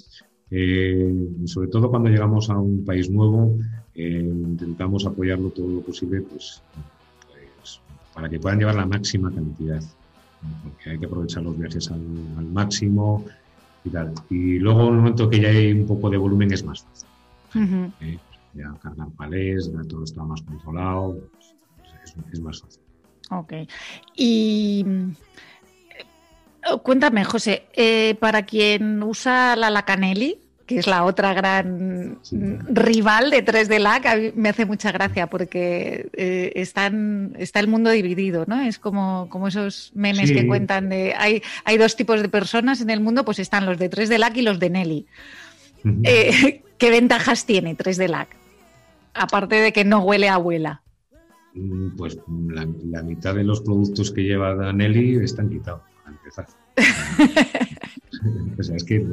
eh, sobre todo cuando llegamos a un país nuevo, eh, intentamos apoyarlo todo lo posible pues, pues, para que puedan llevar la máxima cantidad. Porque hay que aprovechar los viajes al, al máximo, y luego, en el momento que ya hay un poco de volumen, es más fácil. ¿eh? Ya cargar palés, ya todo está más controlado, pues, es, más fácil. Ok. Y eh, cuéntame, José, eh, para quien usa la Lacanelli, que es la otra gran rival de 3D LAC, me hace mucha gracia porque eh, está el mundo dividido, ¿no? Es como, como esos memes que cuentan de hay, hay dos tipos de personas en el mundo, pues están los de 3D LAC y los de Nelly. Eh, [LAUGHS] ¿Qué ventajas tiene 3D LAC? Aparte de que no huele a abuela. Mm, pues la, mitad de los productos que lleva Nelly están quitados, para empezar. [LAUGHS] [LAUGHS] o sea, es que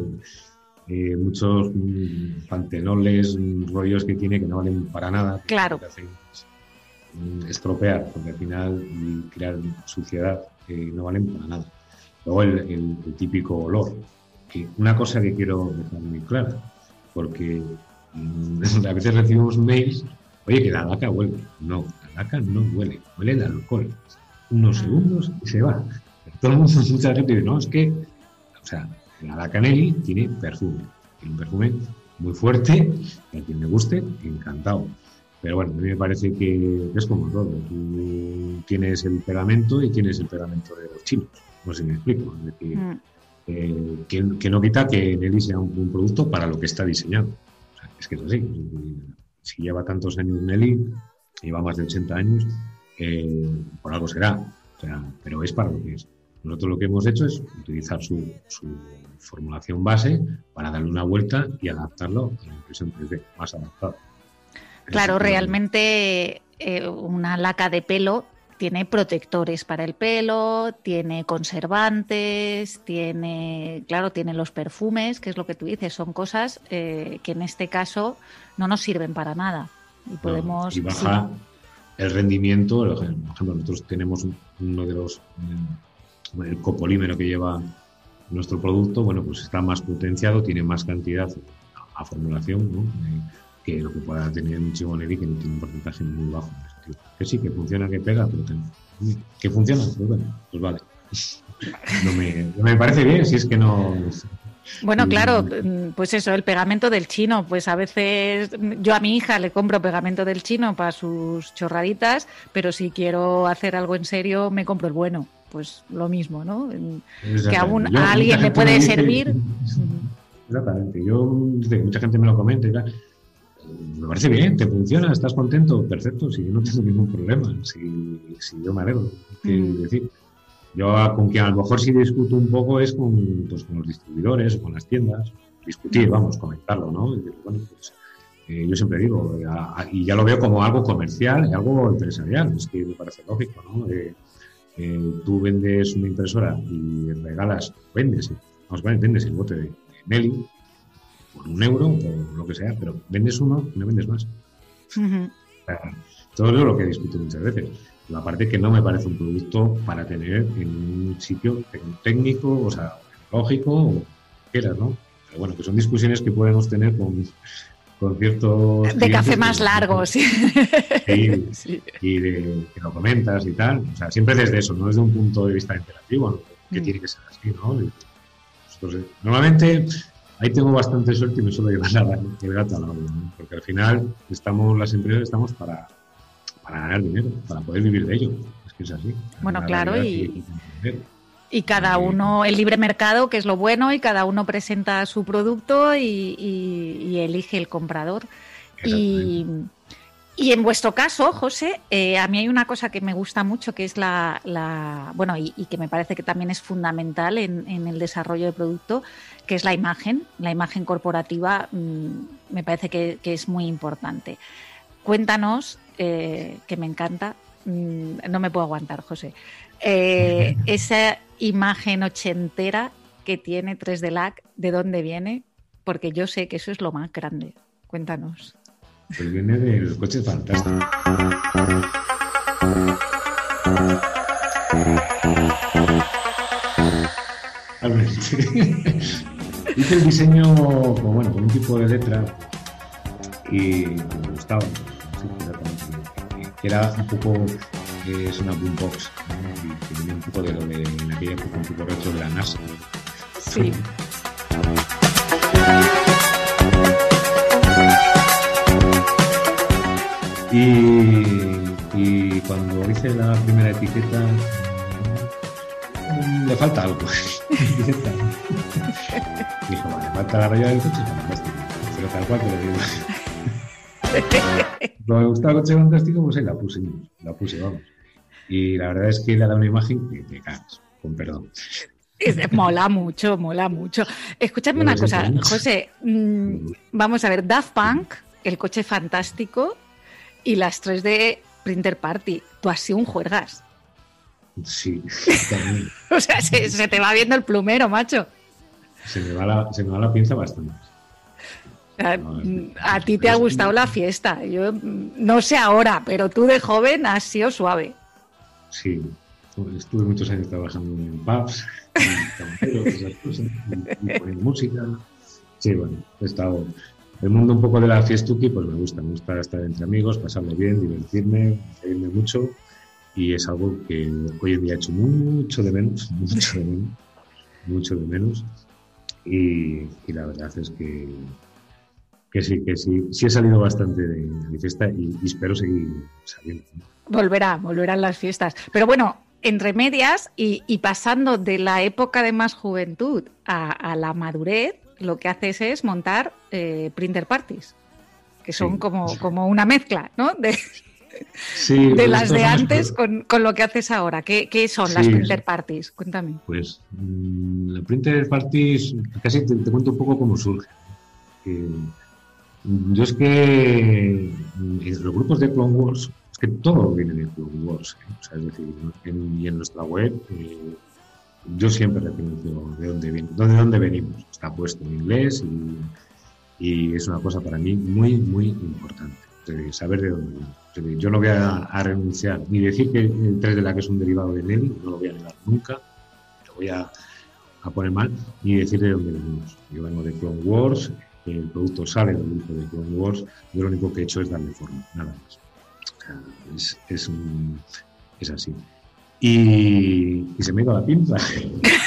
eh, muchos mm, pantenoles, mm, rollos que tiene que no valen para nada. Claro. Mm, estropear, porque al final y crear suciedad que no valen para nada. Luego el, típico olor. Que una cosa que quiero dejar muy clara, porque [LAUGHS] a veces recibimos mails, oye, que la laca huele. No, la laca no huele, huele el alcohol. Unos ah. segundos y se va. Todo el mundo, [LAUGHS] mucha gente dice, no, es que, o sea, la Canelli tiene perfume, tiene un perfume muy fuerte, que a quien le guste, encantado. Pero bueno, a mí me parece que es como todo. Tú tienes el pegamento y tienes el pegamento de los chinos. No sé si me explico. Es decir, mm. eh, que, no quita que Nelly sea un, producto para lo que está diseñado. es que es así. Si lleva tantos años Nelly, lleva más de 80 años, eh, por algo será. pero es para lo que es. Nosotros lo que hemos hecho es utilizar su formulación base para darle una vuelta y adaptarlo a la impresión 3D, más adaptado. Claro, realmente eh, una laca de pelo tiene protectores para el pelo, tiene conservantes, tiene, claro, tiene los perfumes, que es lo que tú dices, son cosas eh, que en este caso no nos sirven para nada. Y podemos. y baja, el rendimiento, por ejemplo, nosotros tenemos uno de los, el copolímero que lleva nuestro producto, bueno, pues está más potenciado, tiene más cantidad a formulación, ¿no? que lo que pueda tener un chigoneri que tiene un porcentaje muy bajo. Que sí, que funciona, que pega, pero que funciona, pues bueno, pues vale. [LAUGHS] No me, no me parece bien, si es que no, bueno, claro, pues eso, el pegamento del chino. Pues a veces yo a mi hija le compro pegamento del chino para sus chorraditas, pero si quiero hacer algo en serio, me compro el bueno. Pues lo mismo, ¿no? Que a, a alguien le puede servir. Exactamente. Yo, mucha gente me lo comenta y tal. Me parece bien, te funciona, estás contento, perfecto, si yo no tengo ningún problema, si, yo me alegro. decir, yo con quien a lo mejor sí discuto un poco es con, pues, con los distribuidores o con las tiendas. Discutir, vamos, comentarlo, ¿no? bueno, pues, eh, yo siempre digo, y ya lo veo como algo comercial y algo empresarial, es que me parece lógico, ¿no? Eh, eh, tú vendes una impresora y regalas, vendes, vamos, vendes el bote de, Nelly por un euro o lo que sea, pero vendes uno y no vendes más. todo eso es lo que discuto muchas veces. La parte que no me parece un producto para tener en un sitio técnico, o sea, lógico, o quieras, ¿no? Pero bueno, que son discusiones que podemos tener con, con ciertos... De café más largo, sí. Y de, que lo comentas y tal. O sea, siempre desde eso, no desde un punto de vista interactivo, que mm. tiene que ser así, ¿no? Entonces, normalmente ahí tengo bastante suerte y me suelo llevar el gato al agua, ¿no? porque al final estamos, las empresas estamos para, para ganar dinero, para poder vivir de ello. Es que es así. Bueno, claro, y, y cada uno, el libre mercado, que es lo bueno, y cada uno presenta su producto y, elige el comprador. Y, y, en vuestro caso, José, eh, a mí hay una cosa que me gusta mucho, que es la, bueno, y, que me parece que también es fundamental en, el desarrollo de producto, que es la imagen. La imagen corporativa mm, me parece que, que es muy importante. Cuéntanos eh, que me encanta. Mm, no me puedo aguantar, José. Eh, [LAUGHS] esa imagen ochentera que tiene 3D LAC, ¿de dónde viene? Porque yo sé que eso es lo más grande. Cuéntanos. Pues viene de los coches fantásticos. [LAUGHS] Hice el diseño con, bueno, con un tipo de letra y me gustaba que era un poco, eh, es una boombox, que tenía un poco de lo de en aquella época un poco retro de la NASA. Sí. Y, y, cuando hice la primera etiqueta, le falta algo. [LAUGHS] Dijo, vale, falta la raya del coche, fantástico. Pero tal cual que lo digo. [LAUGHS] me gustaba el coche fantástico, pues ahí la puse, la puse, vamos. Y la verdad es que le da una imagen que te cagas, con perdón. Mola mucho, mola mucho. Escúchame una cosa, José. Mm, vamos a ver, Daft Punk, el coche fantástico y las 3D Printer Party. Tú has sido un juergas. Sí, [LAUGHS] o sea, se, te va viendo el plumero, macho. Se me va la, se me va la pinza bastante. A, ti te ha gustado la fiesta. Yo no sé ahora, pero tú de joven has sido suave. Sí, estuve muchos años trabajando en pubs, en esas cosas, música. Sí, bueno, he estado. El mundo un poco de la fiestuki, pues me gusta. Me gusta estar entre amigos, pasarlo bien, divertirme, reírme mucho. Y es algo que hoy en día he hecho mucho de menos, [LAUGHS] mucho de menos, mucho de menos. Y, y la verdad es que que sí, que sí, sí he salido bastante de, mi fiesta y, espero seguir saliendo. Volverá, volverán las fiestas. Pero bueno, entre medias y, pasando de la época de más juventud a, la madurez, lo que haces es montar eh, printer parties, que son como, como una mezcla, ¿no? De, de pues las de antes con, lo que haces ahora. ¿Qué, son las printer parties? Cuéntame. Pues mm, la printer parties, casi te, cuento un poco cómo surge. Yo es que en los grupos de Clone Wars, es que todo viene de Clone Wars. ¿eh? O sea, es decir, en, y en nuestra web, eh, yo siempre reconozco de dónde, viene, de dónde venimos. Está puesto en inglés y, es una cosa para mí muy, muy importante, saber de dónde venimos. Yo no voy a, renunciar ni decir que el 3 de la que es un derivado de Nelly, no lo voy a negar nunca, lo voy a, poner mal, ni decir de dónde venimos. Yo vengo de Clone Wars, el producto sale del grupo de Clone Wars, yo lo único que he hecho es darle forma, nada más. es, es así. Y, se me ha ido la pinza.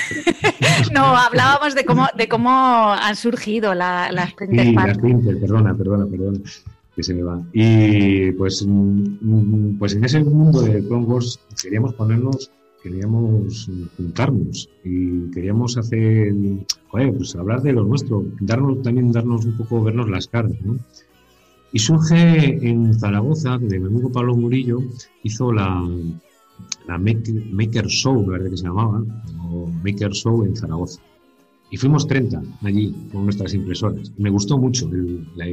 [LAUGHS] no, hablábamos de cómo, de cómo han surgido la, las Printer sí, las Printer, perdona, perdona, perdona, que se me va. Y pues, mm, pues en ese mundo de Clone Wars queríamos ponernos, queríamos juntarnos y queríamos hacer, joder, pues hablar de lo nuestro, darnos, también darnos un poco, vernos las caras, ¿no? Y surge en Zaragoza, de mi amigo Pablo Murillo, hizo la, la Maker, Show, ¿verdad que se llamaba? O Maker Show en Zaragoza. Y fuimos 30 allí con nuestras impresoras. me gustó mucho la,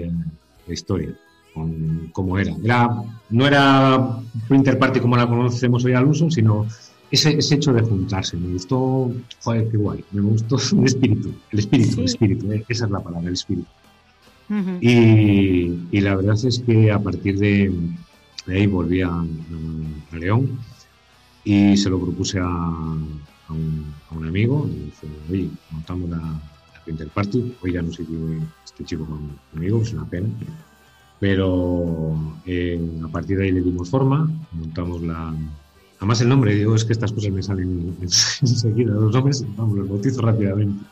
historia, con cómo era. era. No era Printer Party como la conocemos hoy al uso, sino ese, ese, hecho de juntarse. Me gustó, joder, qué guay. Me gustó [LAUGHS] el espíritu, el espíritu, el espíritu, eh, esa es la palabra, el espíritu. y, y, la verdad es que a partir de, ahí volví a, a León y se lo propuse a, a, un, a un, amigo y dije, oye, montamos la, la Printer Party. Hoy ya no sé este chico conmigo, es una pena. Pero eh, a partir de ahí le dimos forma, montamos la... Además el nombre, digo, es que estas cosas me salen [LAUGHS] enseguida, los nombres, vamos, los bautizo rápidamente.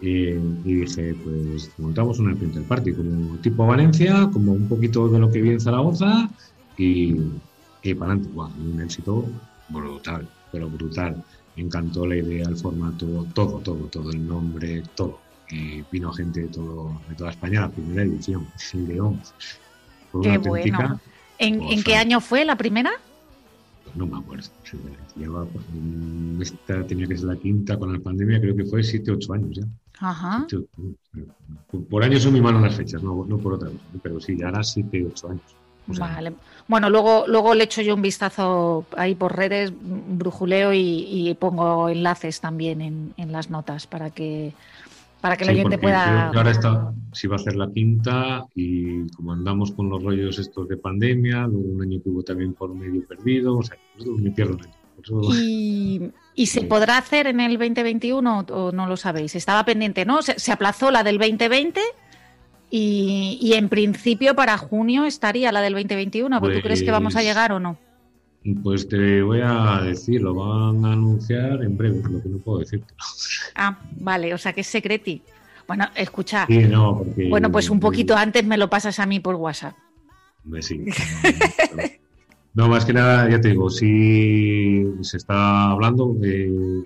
Y, y, dije, pues montamos una Printer Party, como tipo Valencia, como un poquito de lo que vi en Zaragoza y, y para adelante, un éxito brutal, pero brutal. Me encantó la idea, el formato, todo, todo, todo, el nombre, todo. Y vino gente de, todo, de toda España, la primera edición, [LAUGHS] en León. Qué bueno. ¿En, qué año fue la primera? Pues no me acuerdo. esta tenía que ser la quinta con la pandemia, creo que fue 7, 8 años ya. Ajá. por, años son muy malas las fechas, no, no por otra cosa, pero sí, ya era 7, 8 años. Vale. Bueno, luego, luego le echo yo un vistazo ahí por redes, brujuleo y, pongo enlaces también en, las notas para que para que el oyente pueda. ahora está, si va a hacer la quinta y como andamos con los rollos estos de pandemia, luego un año que hubo también por medio perdido, o sea, me pierdo ¿Y, ¿Y, se podrá hacer en el 2021 o no lo sabéis? Estaba pendiente, ¿no? Se, se aplazó la del 2020 y, en principio para junio estaría la del 2021. ¿Tú crees que vamos a pues llegar o no? Pues te voy a decir, lo van a anunciar en breve, lo que no puedo decirte. Ah, vale, o sea que es secreti. Bueno, escucha. Sí, no, bueno, pues un poquito antes me lo pasas a mí por WhatsApp. Sí. No, más que nada, ya te digo, si se está hablando, eh,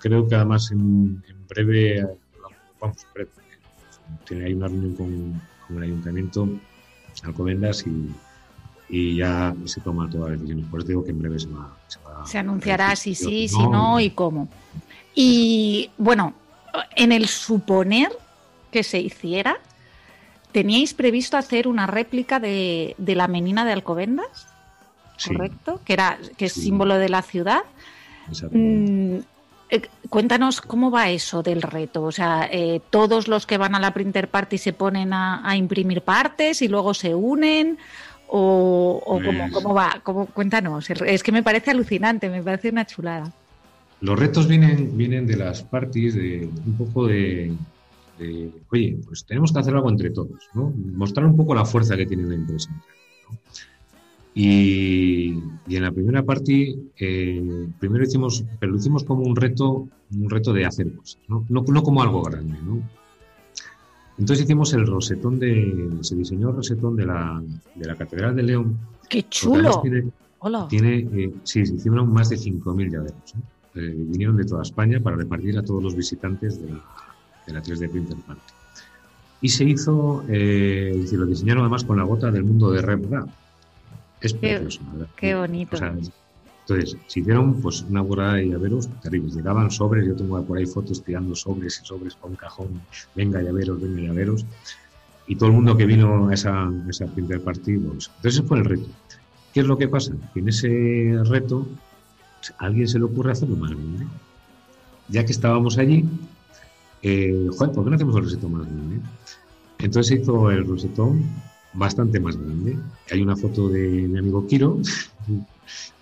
creo que además en, en breve, vamos, breve, tiene ahí una reunión con, el ayuntamiento, Alcobendas, y, y ya se toma todas las decisiones. Por eso digo que en breve se va, se, anunciará si sí, si no y cómo. Y bueno, en el suponer que se hiciera, ¿teníais previsto hacer una réplica de, la menina de Alcobendas? ¿Correcto? Que, era, que es símbolo de la ciudad. Eh, cuéntanos cómo va eso del reto. O sea, eh, todos los que van a la printer party se ponen a, imprimir partes y luego se unen. ¿O, pues cómo, va? ¿Cómo, cuéntanos. Es que me parece alucinante, me parece una chulada. Los retos vienen, vienen de las parties, de un poco de, oye, pues tenemos que hacer algo entre todos, ¿no? Mostrar un poco la fuerza que tiene la empresa. Y, en la primera parte, eh, primero hicimos, pero lo hicimos como un reto, un reto de hacer cosas, ¿no? No, como algo grande, ¿no? Entonces hicimos el rosetón de, se diseñó el rosetón de la, de la Catedral de León. ¡Qué chulo! Tiene, Hola. Tiene, eh, sí, se hicieron más de 5.000 llaveros. ¿eh? vinieron de toda España para repartir a todos los visitantes de la, de la 3D Printer Party. Y se hizo, eh, lo diseñaron además con la gota del mundo de Rembrandt es precioso, Qué bonito. Entonces, se hicieron pues una bola de llaveros terribles. Llegaban sobres, yo tengo por ahí fotos tirando sobres y sobres con cajón. Venga, llaveros, venga, llaveros. Y todo el mundo que vino a esa, esa primer partido. Pues, entonces, fue el reto. ¿Qué es lo que pasa? Que en ese reto a alguien se le ocurre hacerlo más grande. Ya que estábamos allí, eh, ¿por qué no hacemos el rosetón más grande? Entonces se hizo el rosetón bastante más grande. Hay una foto de mi amigo Kiro,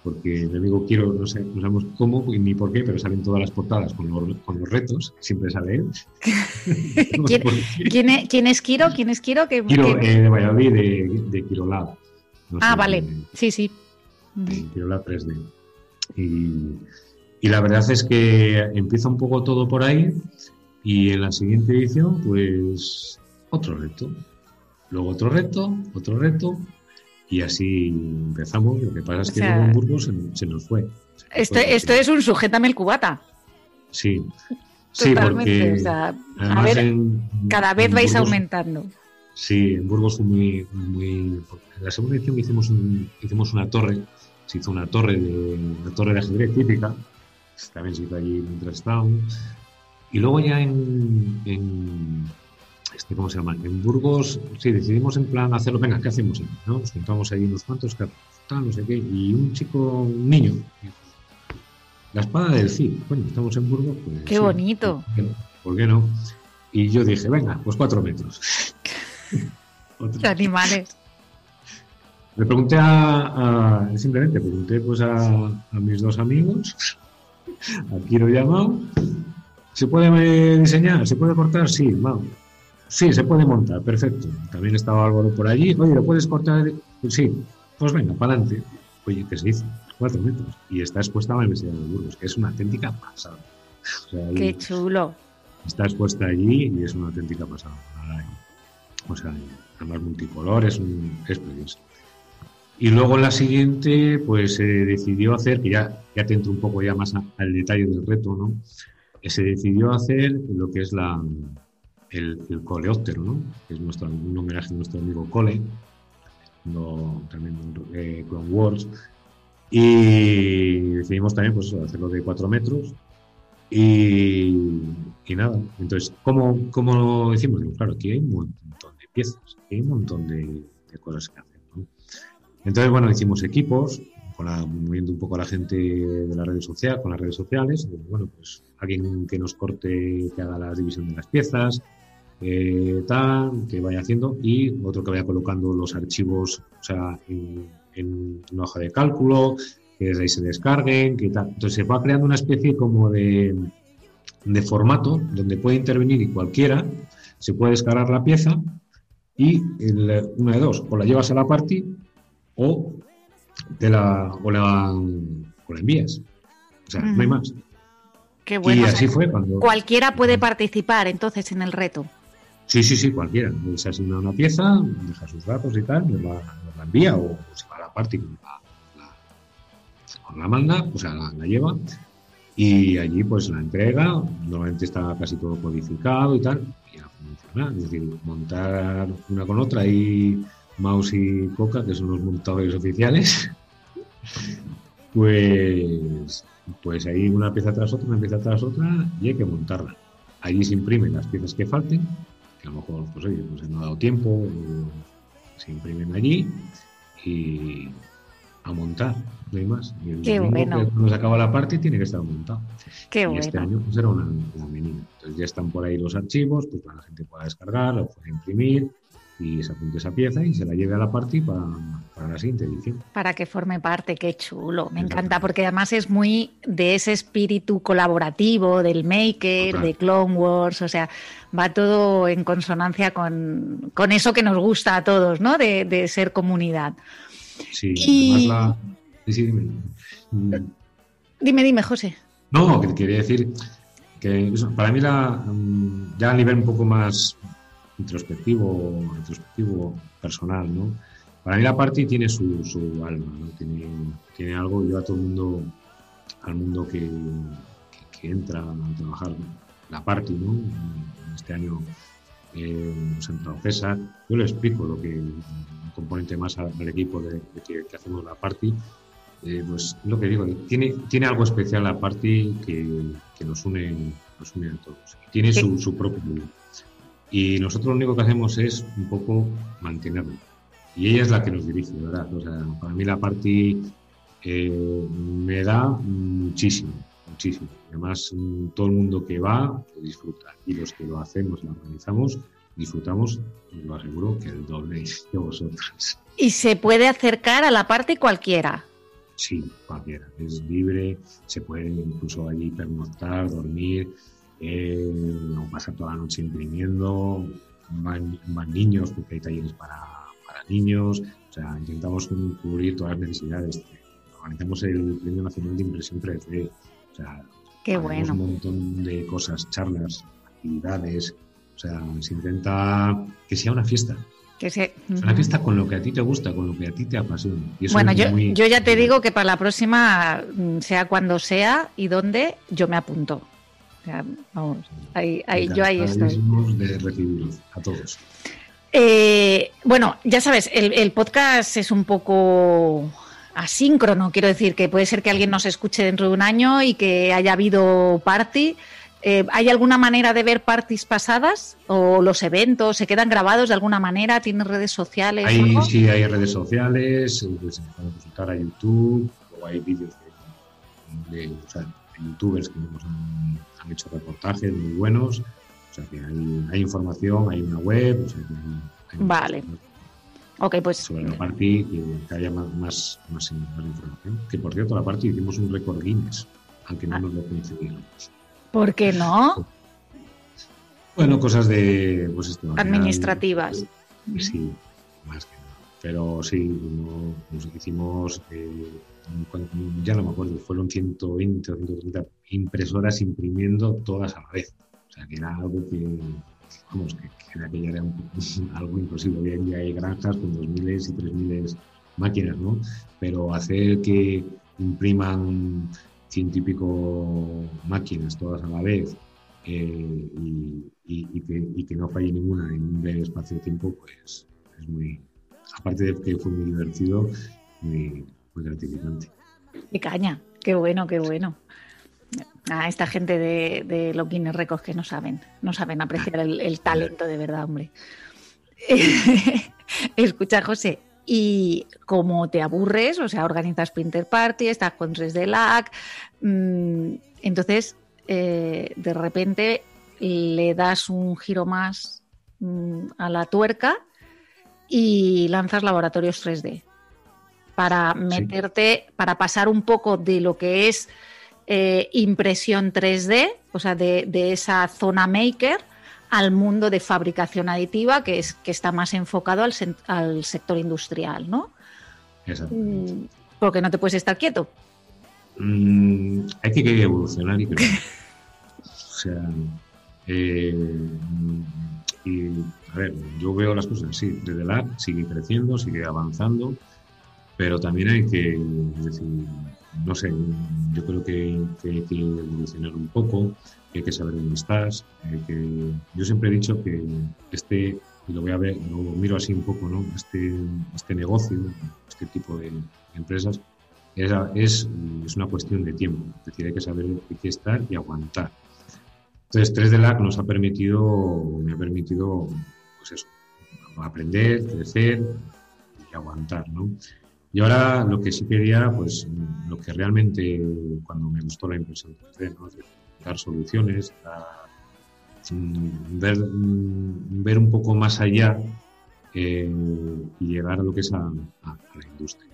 porque mi amigo Kiro, no, sé, no sabemos cómo ni por qué, pero salen todas las portadas con los, con los retos, siempre sale él. [LAUGHS] ¿Quién, ¿quién, es, ¿Quién, es, Kiro? ¿Quién es Kiro? ¿Qué, Kiro eh, de Valladolid, de, de Kirolab. No ah, sé, vale, de, sí, sí. De Kirolab 3D. Y, y la verdad es que empieza un poco todo por ahí y en la siguiente edición, pues otro reto. Luego otro reto, otro reto, y así empezamos. Lo que pasa es que o sea, Burgos se, se, nos fue. Se esto, fue esto es un sujétame el cubata. Sí. [LAUGHS] Sí, porque o sea, a ver, en, cada vez vais Burgos, aumentando. Sí, en Burgos fue muy, muy. En la segunda edición hicimos, un, hicimos una torre, se hizo una torre de, una torre de ajedrez típica, también se hizo allí mientras estábamos. Y luego ya en, en este, ¿cómo se llama? En Burgos, sí, decidimos en plan hacerlo, venga, ¿qué hacemos? ¿No? Nos juntamos ahí unos cuantos, tal, no sé qué, y un chico, un niño, la espada del Cid, bueno, estamos en Burgos, pues... ¡Qué sí, bonito! ¿por qué, no? ¿por qué no? Y yo dije, venga, pues cuatro metros. [LAUGHS] ¡Qué animales! Le pregunté a, a, simplemente pregunté pues a, a mis dos amigos, a Kiro y a ¿se puede diseñar? ¿Se puede cortar? Sí, Mau. Sí, se puede montar, perfecto. También estaba Álvaro por allí. Oye, ¿lo puedes cortar? Sí, pues venga, para adelante. Oye, ¿qué se hizo? Cuatro metros. Y está expuesta a la Universidad de Burgos, que es una auténtica pasada. O sea, Qué chulo. Está expuesta allí y es una auténtica pasada. O sea, además multicolor, es, un, es precioso. Y luego en la siguiente, pues se decidió hacer, que ya, ya te entro un poco ya más a, al detalle del reto, ¿no? Se decidió hacer lo que es la, el, el coleóptero, ¿no? que es nuestro, un homenaje a nuestro amigo Cole, no, también eh, Clone Wars. Y decidimos también pues, hacerlo de 4 metros. Y, y, nada, entonces, ¿cómo, cómo lo decimos? Digo, claro, aquí hay un montón de piezas, hay un montón de, de cosas que hacer. ¿no? Entonces, bueno, hicimos equipos, con la, moviendo un poco a la gente de las redes sociales, con las redes sociales. Bueno, pues alguien que nos corte, que haga la división de las piezas, eh, tal, que vaya haciendo, y otro que vaya colocando los archivos, o sea, en, en una hoja de cálculo, que desde ahí se descarguen, que tal. Entonces se va creando una especie como de, de formato donde puede intervenir cualquiera, se puede descargar la pieza y el, una de dos, o la llevas a la party o te la, o la, o la envías. O sea, no hay más. Qué bueno. Y así fue cuando... Cualquiera puede participar entonces en el reto. Sí, sí, sí, cualquiera. Se asigna una pieza, deja sus datos y tal, nos la, nos la envía o, se va a la parte con la, la, manda, o sea, la, la, lleva y allí pues la entrega. Normalmente está casi todo codificado y tal, y ya funciona. Es decir, montar una con otra y Mouse y Coca, que son los montadores oficiales, [LAUGHS] pues, pues ahí una pieza tras otra, una pieza tras otra y hay que montarla. Allí se imprimen las piezas que falten que a lo mejor, pues oye, pues no ha dado tiempo, se imprimen allí y a montar, no hay más. Y el Qué bueno. que cuando se acaba la parte tiene que estar montado. Qué y bueno. este año pues era una, una menina. Entonces ya están por ahí los archivos, pues para la gente pueda descargar, lo pueda imprimir y se apunte esa pieza y se la lleve a la party para, para la siguiente edición. Para que forme parte, qué chulo. Me encanta porque además es muy de ese espíritu colaborativo del Maker, Total. de Clone Wars, o sea, va todo en consonancia con, con eso que nos gusta a todos, ¿no? De, de ser comunidad. Sí, y... además la... Sí, sí, dime. Dime, dime, José. No, que quería decir que eso, para mí la, mm, ya a nivel un poco más introspectivo, introspectivo personal, ¿no? Para mí la party tiene su, su alma, ¿no? Tiene, tiene algo, yo a todo el mundo, al mundo que, que, que entra a trabajar la party, ¿no? Este año eh, nos ha entrado César, yo le explico lo que, un componente más al, al equipo de, de que, que, hacemos la party, eh, pues lo que digo, tiene, tiene algo especial la party que, que nos, une, nos une a todos. Tiene su, su propio. Y nosotros lo único que hacemos es un poco mantenerlo. Y ella es la que nos dirige, ¿verdad? O sea, para mí la party eh, me da muchísimo, muchísimo. Además, todo el mundo que va lo disfruta. Y los que lo hacemos, lo organizamos, disfrutamos, os lo aseguro, que el doble que vosotros. Y se puede acercar a la parte cualquiera. Sí, cualquiera. Es libre, se puede incluso allí pernoctar, dormir, eh, no pasar toda la noche imprimiendo, van, niños, porque hay talleres para, para, niños, o sea, intentamos cubrir todas las necesidades. Organizamos el Premio Nacional de Impresión 3D, o sea, Qué bueno. un montón de cosas, charlas, actividades, o sea, se intenta que sea una fiesta, que se... Una fiesta con lo que a ti te gusta, con lo que a ti te apasiona. bueno, yo, yo, ya te digo que para la próxima, mm, sea cuando sea y donde, yo me apunto. O sea, vamos, ahí, ahí, yo ahí estoy. de recibirlos a todos. Eh, bueno, ya sabes, el, el, podcast es un poco asíncrono, quiero decir que puede ser que alguien nos escuche dentro de un año y que haya habido party eh, ¿Hay alguna manera de ver parties pasadas o los eventos se quedan grabados de alguna manera? ¿Tienes redes sociales? sí, hay redes sociales, se pueden consultar a YouTube, o hay vídeos de, youtubers que nos han, hecho reportajes muy buenos. O sea que hay, información, hay una web. vale. Ok, pues. Sobre la party, que, haya más, más, más, información. Que por cierto, la party hicimos un récord Guinness, aunque no ah. nos lo concedieron. ¿Por qué no? Bueno, cosas de pues administrativas. Sí, más que nada. Pero sí, nos hicimos, eh, ya no me acuerdo, fueron 120 o 130 impresoras imprimiendo todas a la vez. O sea, que era algo que, vamos, que, que aquella era [LAUGHS] algo imposible. Hoy en día hay granjas con 2.000 y 3.000 máquinas, ¿no? Pero hacer que impriman científico máquinas todas a la vez eh, y, que, no falle ninguna en un breve espacio de tiempo, pues es muy, aparte de que fue muy divertido, muy, gratificante. Qué caña, qué bueno, qué bueno. A esta gente de, de los Guinness Records que no saben, no saben apreciar el, [LAUGHS] talento de verdad, hombre. [LAUGHS] Escucha, José, y como te aburres, o sea, organizas Printer Party, estás con 3D LAC, mm, entonces eh, de repente le das un giro más mm, a la tuerca y lanzas laboratorios 3D para meterte, para pasar un poco de lo que es eh, impresión 3D, o sea, de, de esa zona maker, al mundo de fabricación aditiva, que, es, que está más enfocado al, al sector industrial, ¿no? Mm, porque no te puedes estar quieto. Mm, hay que evolucionar y crecer. [LAUGHS] o sea, eh, y, a ver, yo veo las cosas así. Desde la sigue creciendo, sigue avanzando, pero también hay que, decir, no sé, yo creo que, que hay que evolucionar un poco hay que saber dónde estás. que... Yo siempre he dicho que este, y lo voy a ver, miro así un poco, ¿no? Este, este negocio, este tipo de empresas, es, es, una cuestión de tiempo. Es decir, hay que saber que estar y aguantar. Entonces, 3D LAC nos ha permitido, me ha permitido, pues eso, aprender, crecer y aguantar, ¿no? Y ahora lo que sí quería, pues lo que realmente, cuando me gustó la impresión 3D, ¿no? dar soluciones, mm, ver, mm, ver un poco más allá eh, y llegar a lo que es a, la industria.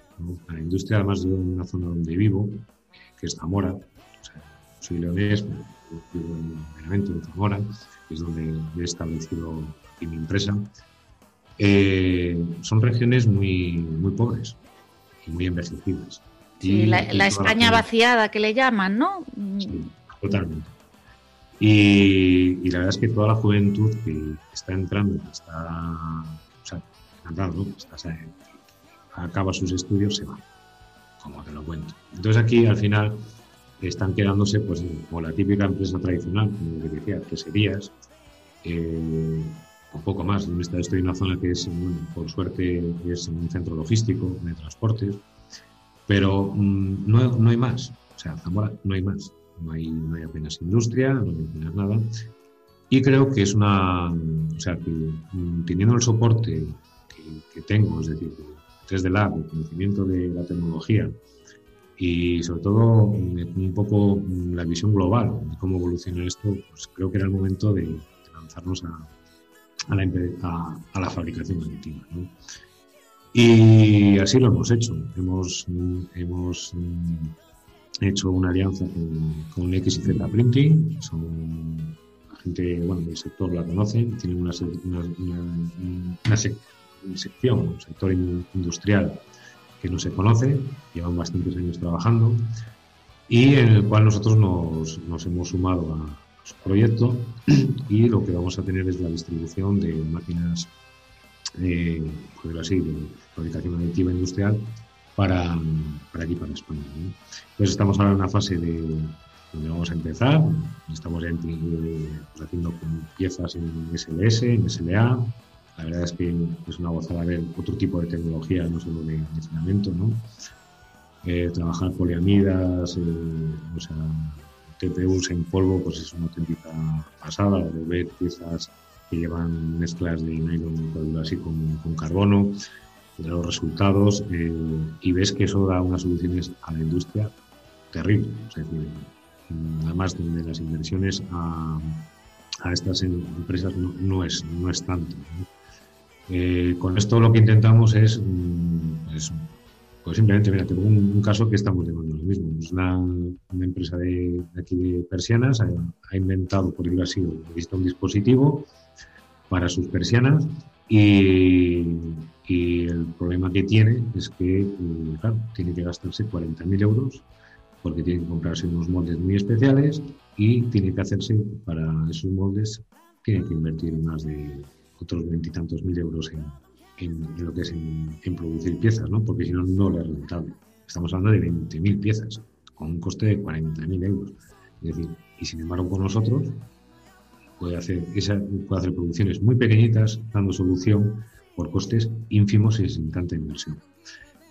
A la industria, además de una zona donde vivo, que es Zamora, soy leonés, vivo en, en Zamora, que es donde he establecido aquí mi empresa. Eh, son regiones muy, muy pobres y muy envejecidas. y la, España vaciada que le llaman, ¿no? Totalmente. Y, la verdad es que toda la juventud que está entrando, que está, o sea, entrando, está, acaba sus estudios, se va, como te lo cuento. Entonces aquí al final están quedándose pues como la típica empresa tradicional, como decía, que serías, eh, un poco más. Estoy en una zona que es, por suerte, es un centro logístico de transportes, pero mm, no, no hay más. O sea, Zamora no hay más no hay, no hay apenas industria, no hay apenas nada. Y creo que es una, o sea, que mm, teniendo el soporte que, tengo, es decir, desde la el conocimiento de la tecnología y sobre todo un poco la visión global de cómo evoluciona esto, pues creo que era el momento de, lanzarnos a, a la, a, la fabricación aditiva. Y así lo hemos hecho. Hemos, hemos mm, hecho una alianza con, con X y Z Printing. Son gente bueno, del sector la conoce. Tienen una, una, sección, un sector industrial que no se conoce. Llevan bastantes años trabajando y en el cual nosotros nos, nos hemos sumado a, su proyecto [CLEARS THROAT] y lo que vamos a tener es la distribución de máquinas, eh, así, de fabricación aditiva industrial para, para aquí, para España. Entonces estamos ahora en una fase de donde vamos a empezar. Estamos ya eh, haciendo piezas en SLS, en SLA. La verdad es que es una gozada ver otro tipo de tecnología, no solo de, de ¿no? Eh, trabajar poliamidas, eh, o sea, TPUs en polvo, pues es una auténtica pasada, o ver piezas que llevan mezclas de nylon así con, con carbono, los resultados, eh, y ves que eso da unas soluciones a la industria terrible. Es decir, además donde las inversiones a, a estas empresas no, es, no es tanto. con esto lo que intentamos es, mm, es pues simplemente, mira, tengo un, caso que estamos llevando lo mismo. Es una, empresa de, aquí de persianas, ha, inventado, por decirlo así, un dispositivo para sus persianas y, el problema que tiene es que, eh, claro, tiene que gastarse 40.000 euros porque tiene que comprarse unos moldes muy especiales y tiene que hacerse para esos moldes, tiene que invertir más de otros veintitantos mil euros en, en, lo que es en, producir piezas, ¿no? porque si no, no le es rentable. Estamos hablando de 20.000 piezas, con un coste de 40.000 euros. Es decir, y sin embargo con nosotros puede hacer, esa, puede hacer producciones muy pequeñitas, dando solución por costes ínfimos y sin tanta inversión.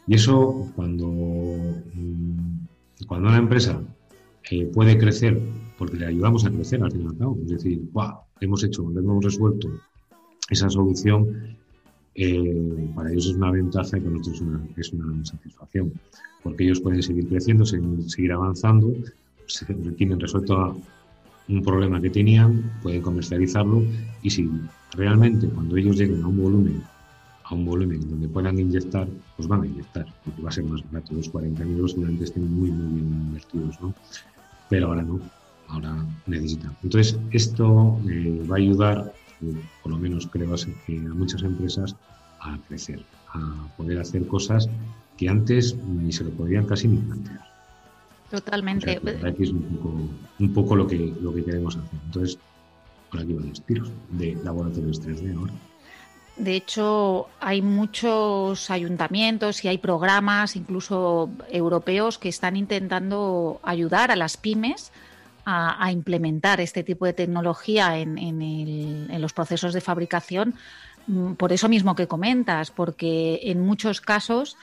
Y eso cuando, mm, cuando una empresa eh, puede crecer, porque le ayudamos a crecer al fin y al cabo, es decir, hemos hecho, le hemos resuelto esa solución eh, para ellos es una ventaja y para nosotros es una, es una satisfacción, porque ellos pueden seguir creciendo, seguir, avanzando, se, tienen resuelto un problema que tenían, pueden comercializarlo y si realmente cuando ellos lleguen a un volumen a un volumen donde puedan inyectar, pues van a inyectar, porque va a ser más barato. Los 40.000 euros seguramente estén muy, muy bien invertidos, ¿no? Pero ahora no, ahora necesitan. Entonces, esto eh, va a ayudar por lo menos creo que a muchas empresas a crecer, a poder hacer cosas que antes ni se lo podían casi ni plantear. Totalmente. aquí es un poco, lo, que, lo que queremos hacer. Entonces, por aquí van los tiros de laboratorios 3D ahora. De hecho, hay muchos ayuntamientos y hay programas, incluso europeos, que están intentando ayudar a las pymes a, implementar este tipo de tecnología en, los procesos de fabricación, mm, por eso mismo que comentas, porque en muchos casos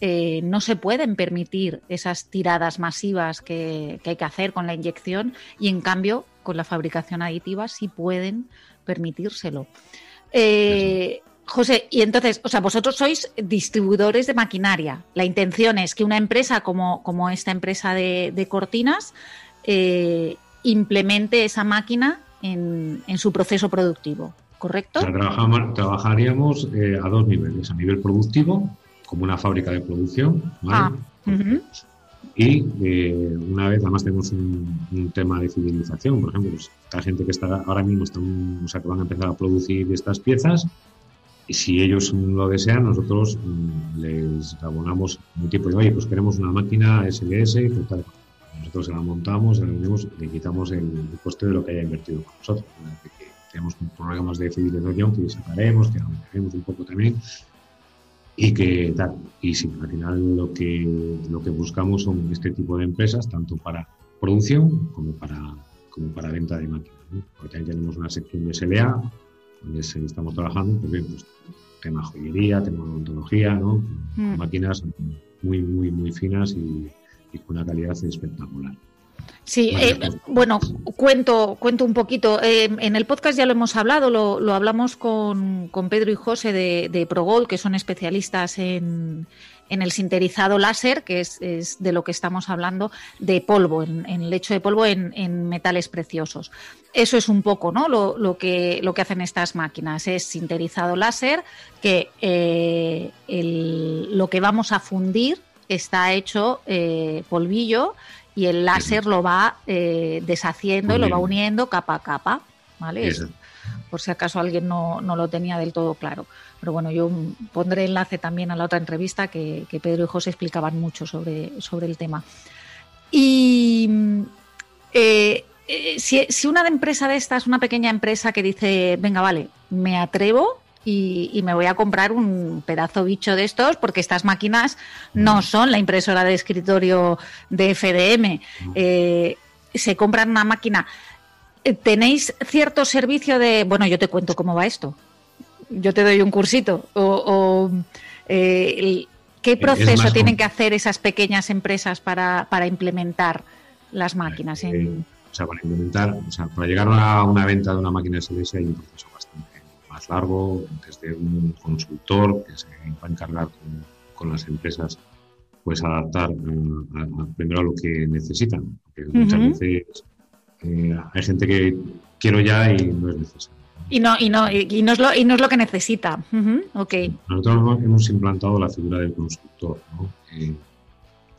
eh, no se pueden permitir esas tiradas masivas que, hay que hacer con la inyección y en cambio con la fabricación aditiva sí pueden permitírselo. Eh, José, y entonces, o sea, vosotros sois distribuidores de maquinaria. La intención es que una empresa como, como esta empresa de cortinas eh, implemente esa máquina en, su proceso productivo, ¿correcto? trabajaríamos eh, a dos niveles, a nivel productivo, como una fábrica de producción, ah, Y eh, una vez, además tenemos un, tema de fidelización, por ejemplo, pues, la gente que está ahora mismo están, o sea, que van a empezar a producir estas piezas, y si ellos lo desean, nosotros mm, les abonamos un tipo de, oye, pues queremos una máquina SLS y tal. Nosotros se la montamos, la vendemos y le quitamos el, coste de lo que haya invertido con nosotros. Que tenemos programas de fidelización que sacaremos, que aumentaremos un poco también y que tal. Y sí, al final lo que, lo que buscamos son este tipo de empresas, tanto para producción como para, como para venta de máquinas. Porque también tenemos una sección de SLA, donde estamos trabajando, pues bien, pues tema joyería, tema odontología, ¿no? Mm. máquinas muy, muy, muy finas y, con una calidad espectacular. Sí, eh, bueno, cuento, cuento un poquito. Eh, en el podcast ya lo hemos hablado, lo, hablamos con, Pedro y José de, de Progol, que son especialistas en, en el sinterizado láser, que es, de lo que estamos hablando, de polvo, en, el lecho de polvo en, metales preciosos. Eso es un poco ¿no? lo, que, lo que hacen estas máquinas, es sinterizado láser, que eh, lo que vamos a fundir está hecho eh, polvillo y el láser lo va eh, deshaciendo y lo va uniendo capa a capa. ¿vale? Por si acaso alguien no, lo tenía del todo claro. Pero bueno, yo pondré enlace también a la otra entrevista que, Pedro y José explicaban mucho sobre, sobre el tema. Y eh, eh, si, si, una empresa de estas, una pequeña empresa que dice, venga, vale, me atrevo y, me voy a comprar un pedazo bicho de estos porque estas máquinas no son la impresora de escritorio de FDM. Eh, se compran una máquina. Eh, ¿Tenéis cierto servicio de, bueno, yo te cuento cómo va esto? Yo te doy un cursito. O, eh, ¿Qué proceso tienen que hacer esas pequeñas empresas para, implementar las máquinas? En... o sea, para implementar, o sea, para llegar a una venta de una máquina SLS hay un proceso más largo, desde un consultor que se va a encargar con, las empresas pues adaptar primero a lo que necesitan. Porque muchas veces eh, hay gente que quiero ya y no es necesario. Y no, y no, y no, es, lo, y no es lo que necesita. okay. Nosotros hemos implantado la figura del consultor, ¿no? Eh,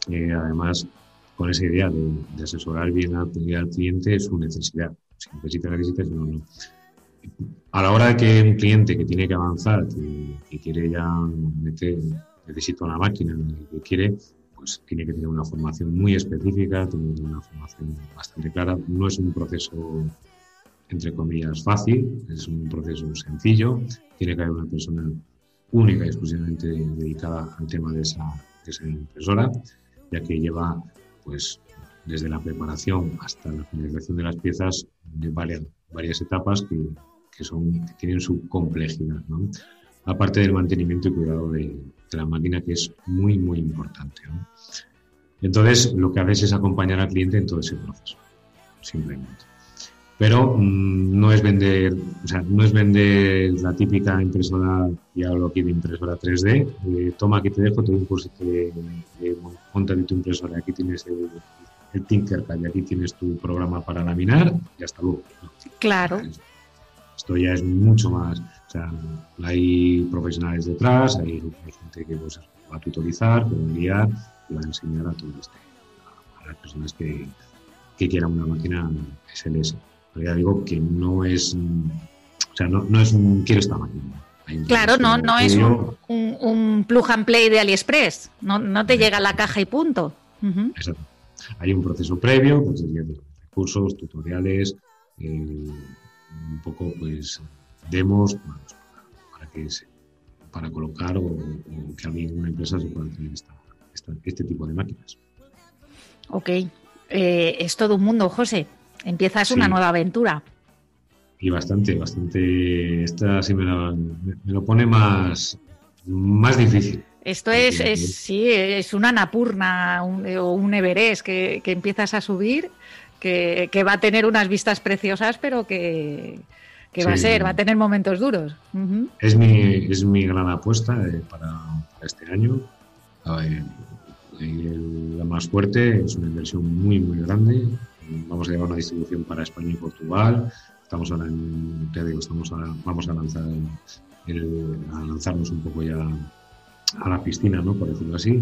eh, además, con esa idea de, asesorar bien al, al, cliente su necesidad. Si necesita, necesita, si no, no a la hora de que un cliente que tiene que avanzar, que, quiere ya meter, necesita una máquina, que quiere, pues tiene que tener una formación muy específica, tiene una formación bastante clara. No es un proceso, entre comillas, fácil, es un proceso sencillo. Tiene que haber una persona única y exclusivamente dedicada al tema de esa, de esa impresora, ya que lleva, pues, desde la preparación hasta la finalización de las piezas, de varias, varias etapas que, que, son, tienen su complejidad, ¿no? aparte del mantenimiento y cuidado de, la máquina, que es muy, muy importante. Entonces, lo que haces es acompañar al cliente en todo ese proceso, simplemente. Pero mm, no es vender, o sea, no es vender la típica impresora, y hablo aquí de impresora 3D, eh, toma aquí te dejo, te doy un curso de, de, tu impresora, aquí tienes el, el Tinkercad y aquí tienes tu programa para laminar y hasta luego. Claro. Esto ya es mucho más. O sea, hay profesionales detrás, hay, gente que pues, va a tutorizar, que va a guiar y va a enseñar a este, a las personas que, que quieran una máquina SLS. Pero ya digo que no es. O sea, no, no es un quiero esta máquina. Claro, no, no es un, un, plug and play de AliExpress. No, no te llega la caja y punto. Exacto. Hay un proceso previo, pues, cursos, tutoriales, eh, un poco pues demos para, que para colocar o, que alguien una empresa se pueda tener este tipo de máquinas. Ok, eh, es todo un mundo, José. Empiezas una nueva aventura. Y bastante, bastante. Esta sí me, lo pone más, más difícil. Esto es, es, sí, es una Napurna o un Everest que, que empiezas a subir que, va a tener unas vistas preciosas, pero que, va a ser, va a tener momentos duros. es, mi, es mi gran apuesta eh, para, este año. la más fuerte es una inversión muy, muy grande. Vamos a llevar una distribución para España y Portugal. Estamos ahora en, ya digo, estamos vamos a lanzar a lanzarnos un poco ya a la piscina, ¿no? por decirlo así.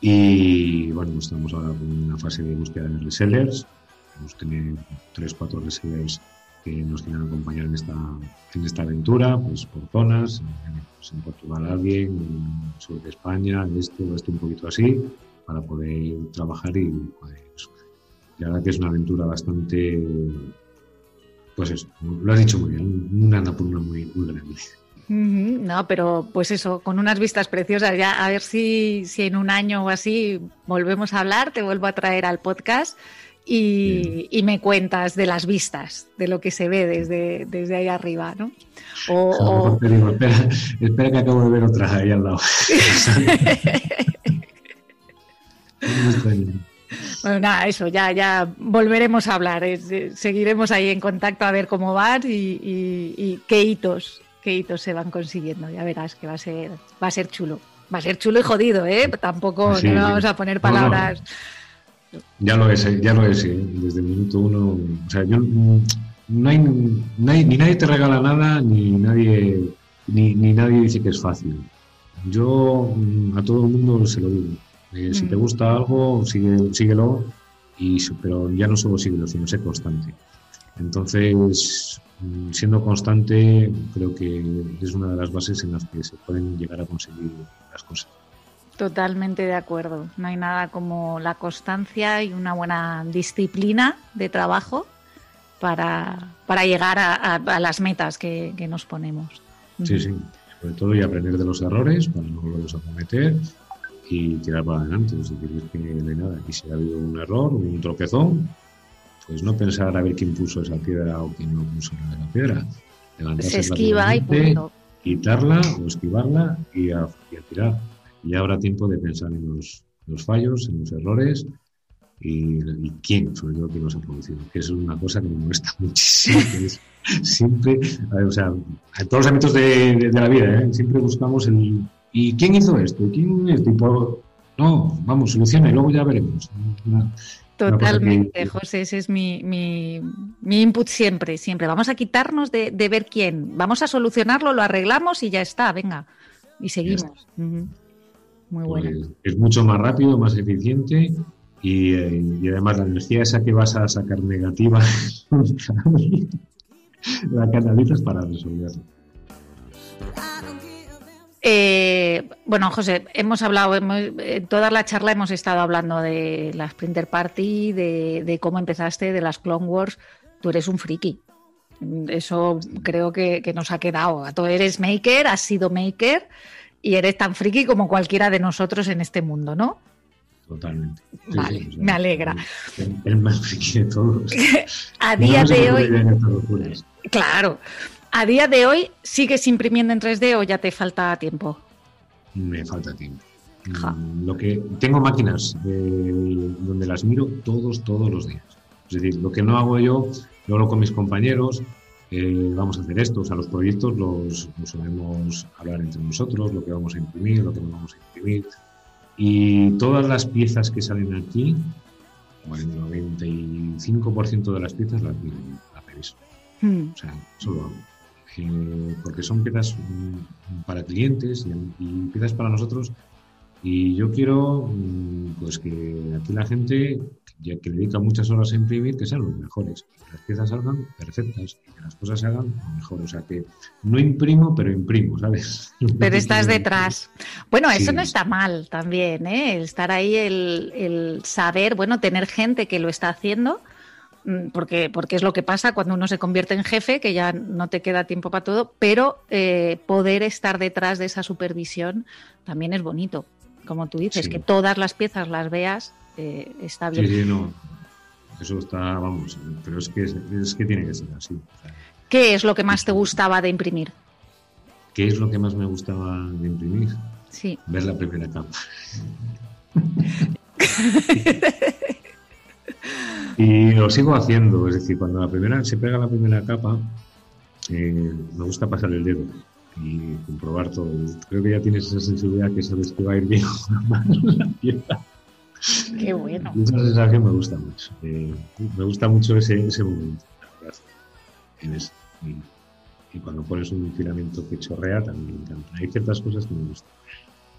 Y bueno, estamos ahora en una fase de búsqueda de resellers Hemos tenido tres, cuatro resellers que nos quieren acompañar en esta, en esta aventura, pues por zonas, en, Portugal alguien, en sur de España, este o este un poquito así, para poder trabajar y pues, la verdad que es una aventura bastante, pues eso, lo has dicho muy bien, una napurna muy, muy grande. No, pero pues eso, con unas vistas preciosas. Ya a ver si, si en un año o así volvemos a hablar, te vuelvo a traer al podcast y, me cuentas de las vistas, de lo que se ve desde, desde ahí arriba, ¿no? O, espera, que acabo de ver otra ahí al lado. [LAUGHS] Bueno, nada, eso, ya, ya volveremos a hablar. seguiremos ahí en contacto a ver cómo van y, qué hitos, qué hitos se van consiguiendo. Ya verás que va a ser, va a ser chulo. Va a ser chulo y jodido, ¿eh? Tampoco no vamos a poner palabras. Ya lo es, ya lo es, desde el minuto uno. O sea, yo no hay, ni nadie te regala nada, ni nadie, ni, nadie dice que es fácil. Yo mm, a todo el mundo se lo digo. Eh, si te mm. gusta algo, sigue, síguelo, y, pero ya no solo síguelo, sino sé constante. Entonces, mm, siendo constante, creo que es una de las bases en las que se pueden llegar a conseguir las cosas. Totalmente de acuerdo. No hay nada como la constancia y una buena disciplina de trabajo para, para llegar a, las metas que, nos ponemos. Sí, sí. Sobre todo y aprender de los errores para no volverlos a cometer y tirar para adelante. Es decir, que no hay nada. Y si ha habido un error, un tropezón, pues no pensar a ver quién puso esa piedra o quién no puso la piedra. Levantarse Se esquiva y punto. Quitarla o esquivarla y a, y a tirar. Y habrá tiempo de pensar en los, los fallos, en los errores y, quién, sobre todo, quién los ha producido. Que es una cosa que me molesta [LAUGHS] muchísimo. siempre, o sea, en todos los ámbitos de, la vida, ¿eh? siempre buscamos el. ¿Y quién hizo esto? ¿Quién es? Tipo, no, vamos, soluciona y luego ya veremos. Totalmente, José, ese es mi, mi, mi, input siempre, siempre. Vamos a quitarnos de, de, ver quién. Vamos a solucionarlo, lo arreglamos y ya está, venga. Y seguimos. Muy bueno. Pues es mucho más rápido, más eficiente y, y, además la energía esa que vas a sacar negativa [LAUGHS] la canalizas para resolverlo. Eh, bueno, José, hemos hablado, en toda la charla hemos estado hablando de la Sprinter Party, de, cómo empezaste, de las Clone Wars. Tú eres un friki. Eso creo que, que, nos ha quedado. Tú eres maker, has sido maker y eres tan friki como cualquiera de nosotros en este mundo, ¿no? totalmente. vale, me alegra. El, más friki de todos. [LAUGHS] a día de hoy. Claro. ¿A día de hoy sigues imprimiendo en 3D o ya te falta tiempo? Me falta tiempo. Mm, lo que tengo máquinas donde las miro todos, todos los días. Es decir, lo que no hago yo, lo hago con mis compañeros. Eh, vamos a hacer esto, o sea, los proyectos los, los solemos hablar entre nosotros, lo que vamos a imprimir, lo que no vamos a imprimir, y todas las piezas que salen aquí, el 95% de las piezas las hacéis. Hmm. O sea, solo eh, porque son piezas mm, para clientes y, y piezas para nosotros y yo quiero mm, pues que aquí la gente, ya que dedica muchas horas a imprimir, que sean los mejores, que las piezas salgan perfectas y que las cosas se hagan mejor. O sea que no imprimo, pero imprimo, ¿sabes? [LAUGHS] Pero estás detrás. Bueno, eso no está mal también, ¿eh? El estar ahí, el, el saber, bueno, tener gente que lo está haciendo mm, porque, porque es lo que pasa cuando uno se convierte en jefe, que ya no te queda tiempo para todo, pero eh, poder estar detrás de esa supervisión también es bonito como tú dices, que todas las piezas las veas, eh, está bien. Sí, sí, no. Eso está, vamos, pero es que, es que tiene que ser así. ¿Qué es lo que más te gustaba de imprimir? ¿Qué es lo que más me gustaba de imprimir? Sí. Ver la primera capa. [LAUGHS] y lo sigo haciendo, es decir, cuando la primera se pega la primera capa, eh, me gusta pasar el dedo y comprobar todo. Creo que ya tienes esa sensibilidad que sabes que va a ir bien la pieza. Qué bueno. esa sensación me gusta mucho. Eh, me gusta mucho ese, ese momento. y, cuando pones un filamento que chorrea también me encanta. Hay ciertas cosas que me gustan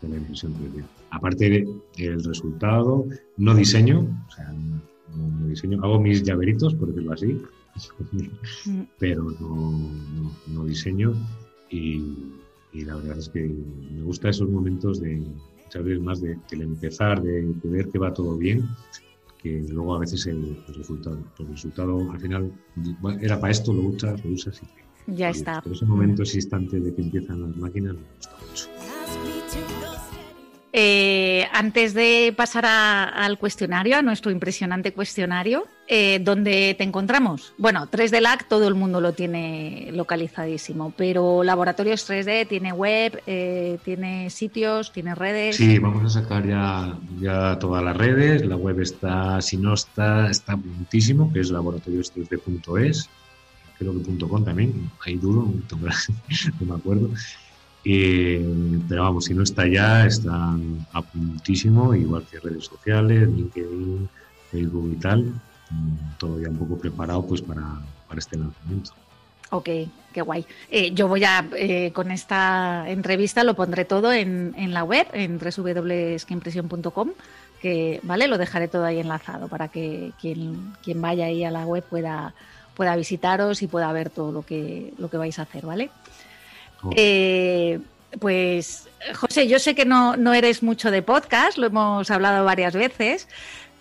de la impresión 3D. Aparte del resultado, no diseño, o sea, no, diseño, hago mis llaveritos, por decirlo así, mm. [LAUGHS] pero no, no diseño y, la verdad es que me gusta esos momentos de muchas veces más de, empezar, de, ver que va todo bien, que luego a veces el, resultado. El resultado al final era para esto, lo usas, lo usas y ya está. Pero ese momento, ese instante de que empiezan las máquinas me gusta mucho. Eh, antes de pasar al cuestionario, a nuestro impresionante cuestionario, eh, ¿dónde te encontramos? Bueno, 3D LAC todo el mundo lo tiene localizadísimo, pero Laboratorios 3D tiene web, eh, tiene sitios, tiene redes. Sí, vamos a sacar ya, todas las redes. La web está, si no está, está muchísimo, que es laboratorios3D.es, creo que .com también, ahí dudo, [LAUGHS] no me acuerdo. Eh, pero vamos, si no está ya, está a puntísimo, igual que redes sociales, LinkedIn, Facebook y tal, mm, todo ya un poco preparado pues para, para este lanzamiento. Ok, qué guay. Eh, yo voy a, eh, con esta entrevista lo pondré todo en, en la web, en www.impresión.com, que vale, lo dejaré todo ahí enlazado para que quien, quien vaya ahí a la web pueda, pueda visitaros y pueda ver todo lo que, lo que vais a hacer, ¿vale? Eh, pues, José, yo sé que no, eres mucho de podcast, lo hemos hablado varias veces,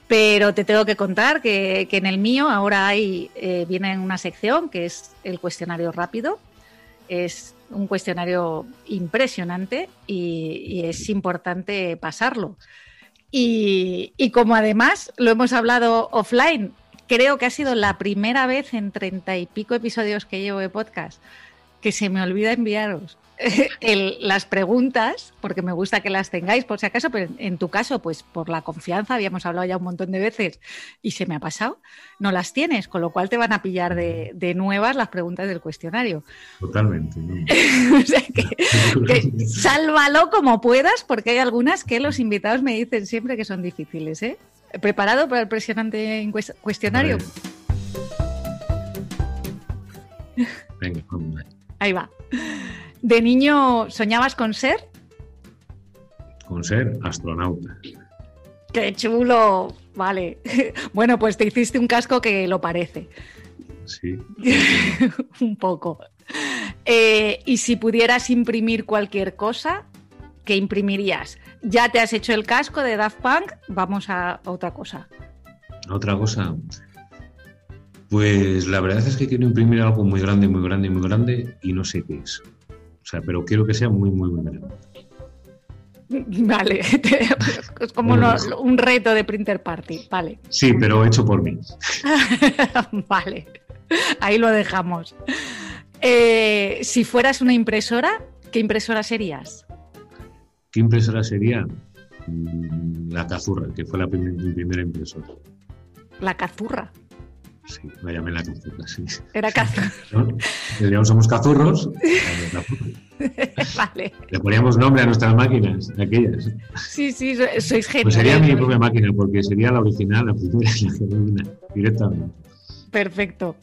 pero te tengo que contar que, en el mío ahora hay, eh, viene una sección que es el cuestionario rápido. Es un cuestionario impresionante y, es importante pasarlo. Y, y, como además lo hemos hablado offline, creo que ha sido la primera vez en treinta y pico episodios que llevo de podcast que se me olvida enviaros las preguntas, porque me gusta que las tengáis por si acaso, pero en tu caso, pues por la confianza, habíamos hablado ya un montón de veces y se me ha pasado, no las tienes, con lo cual te van a pillar de, nuevas las preguntas del cuestionario. Totalmente. [LAUGHS] o sea que, sálvalo como puedas, porque hay algunas que los invitados me dicen siempre que son difíciles. ¿eh? ¿Preparado para el presionante cuestionario? Venga, vamos Ahí va. ¿De niño soñabas con ser? Con ser astronauta. ¡Qué chulo! Vale. [LAUGHS] Bueno, pues te hiciste un casco que lo parece. Sí. [LAUGHS] un poco. Eh, y si pudieras imprimir cualquier cosa, ¿qué imprimirías? Ya te has hecho el casco de Daft Punk, vamos a otra cosa. Otra cosa. Pues la verdad es que quiero imprimir algo muy grande, muy grande, muy grande y no sé qué es. O sea, pero quiero que sea muy, muy, muy grande. [LAUGHS] Vale, [LAUGHS] es como un reto de printer party, vale. Sí, pero hecho por mí. [LAUGHS] vale, ahí lo dejamos. Eh, si fueras una impresora, ¿qué impresora serías? ¿Qué impresora sería? Mm, la Cazurra, que fue la mi primera impresora. La Cazurra. Sí, me llamé la cazurra, sí. Era cazurra. [LAUGHS] ¿No? somos cazurros. [LAUGHS] [LAUGHS] vale. Le poníamos nombre a nuestras máquinas, aquellas. Sí, sí, sois geniales. Pues sería mi propia máquina, porque sería la original, la primera, la genuina, directamente. Perfecto.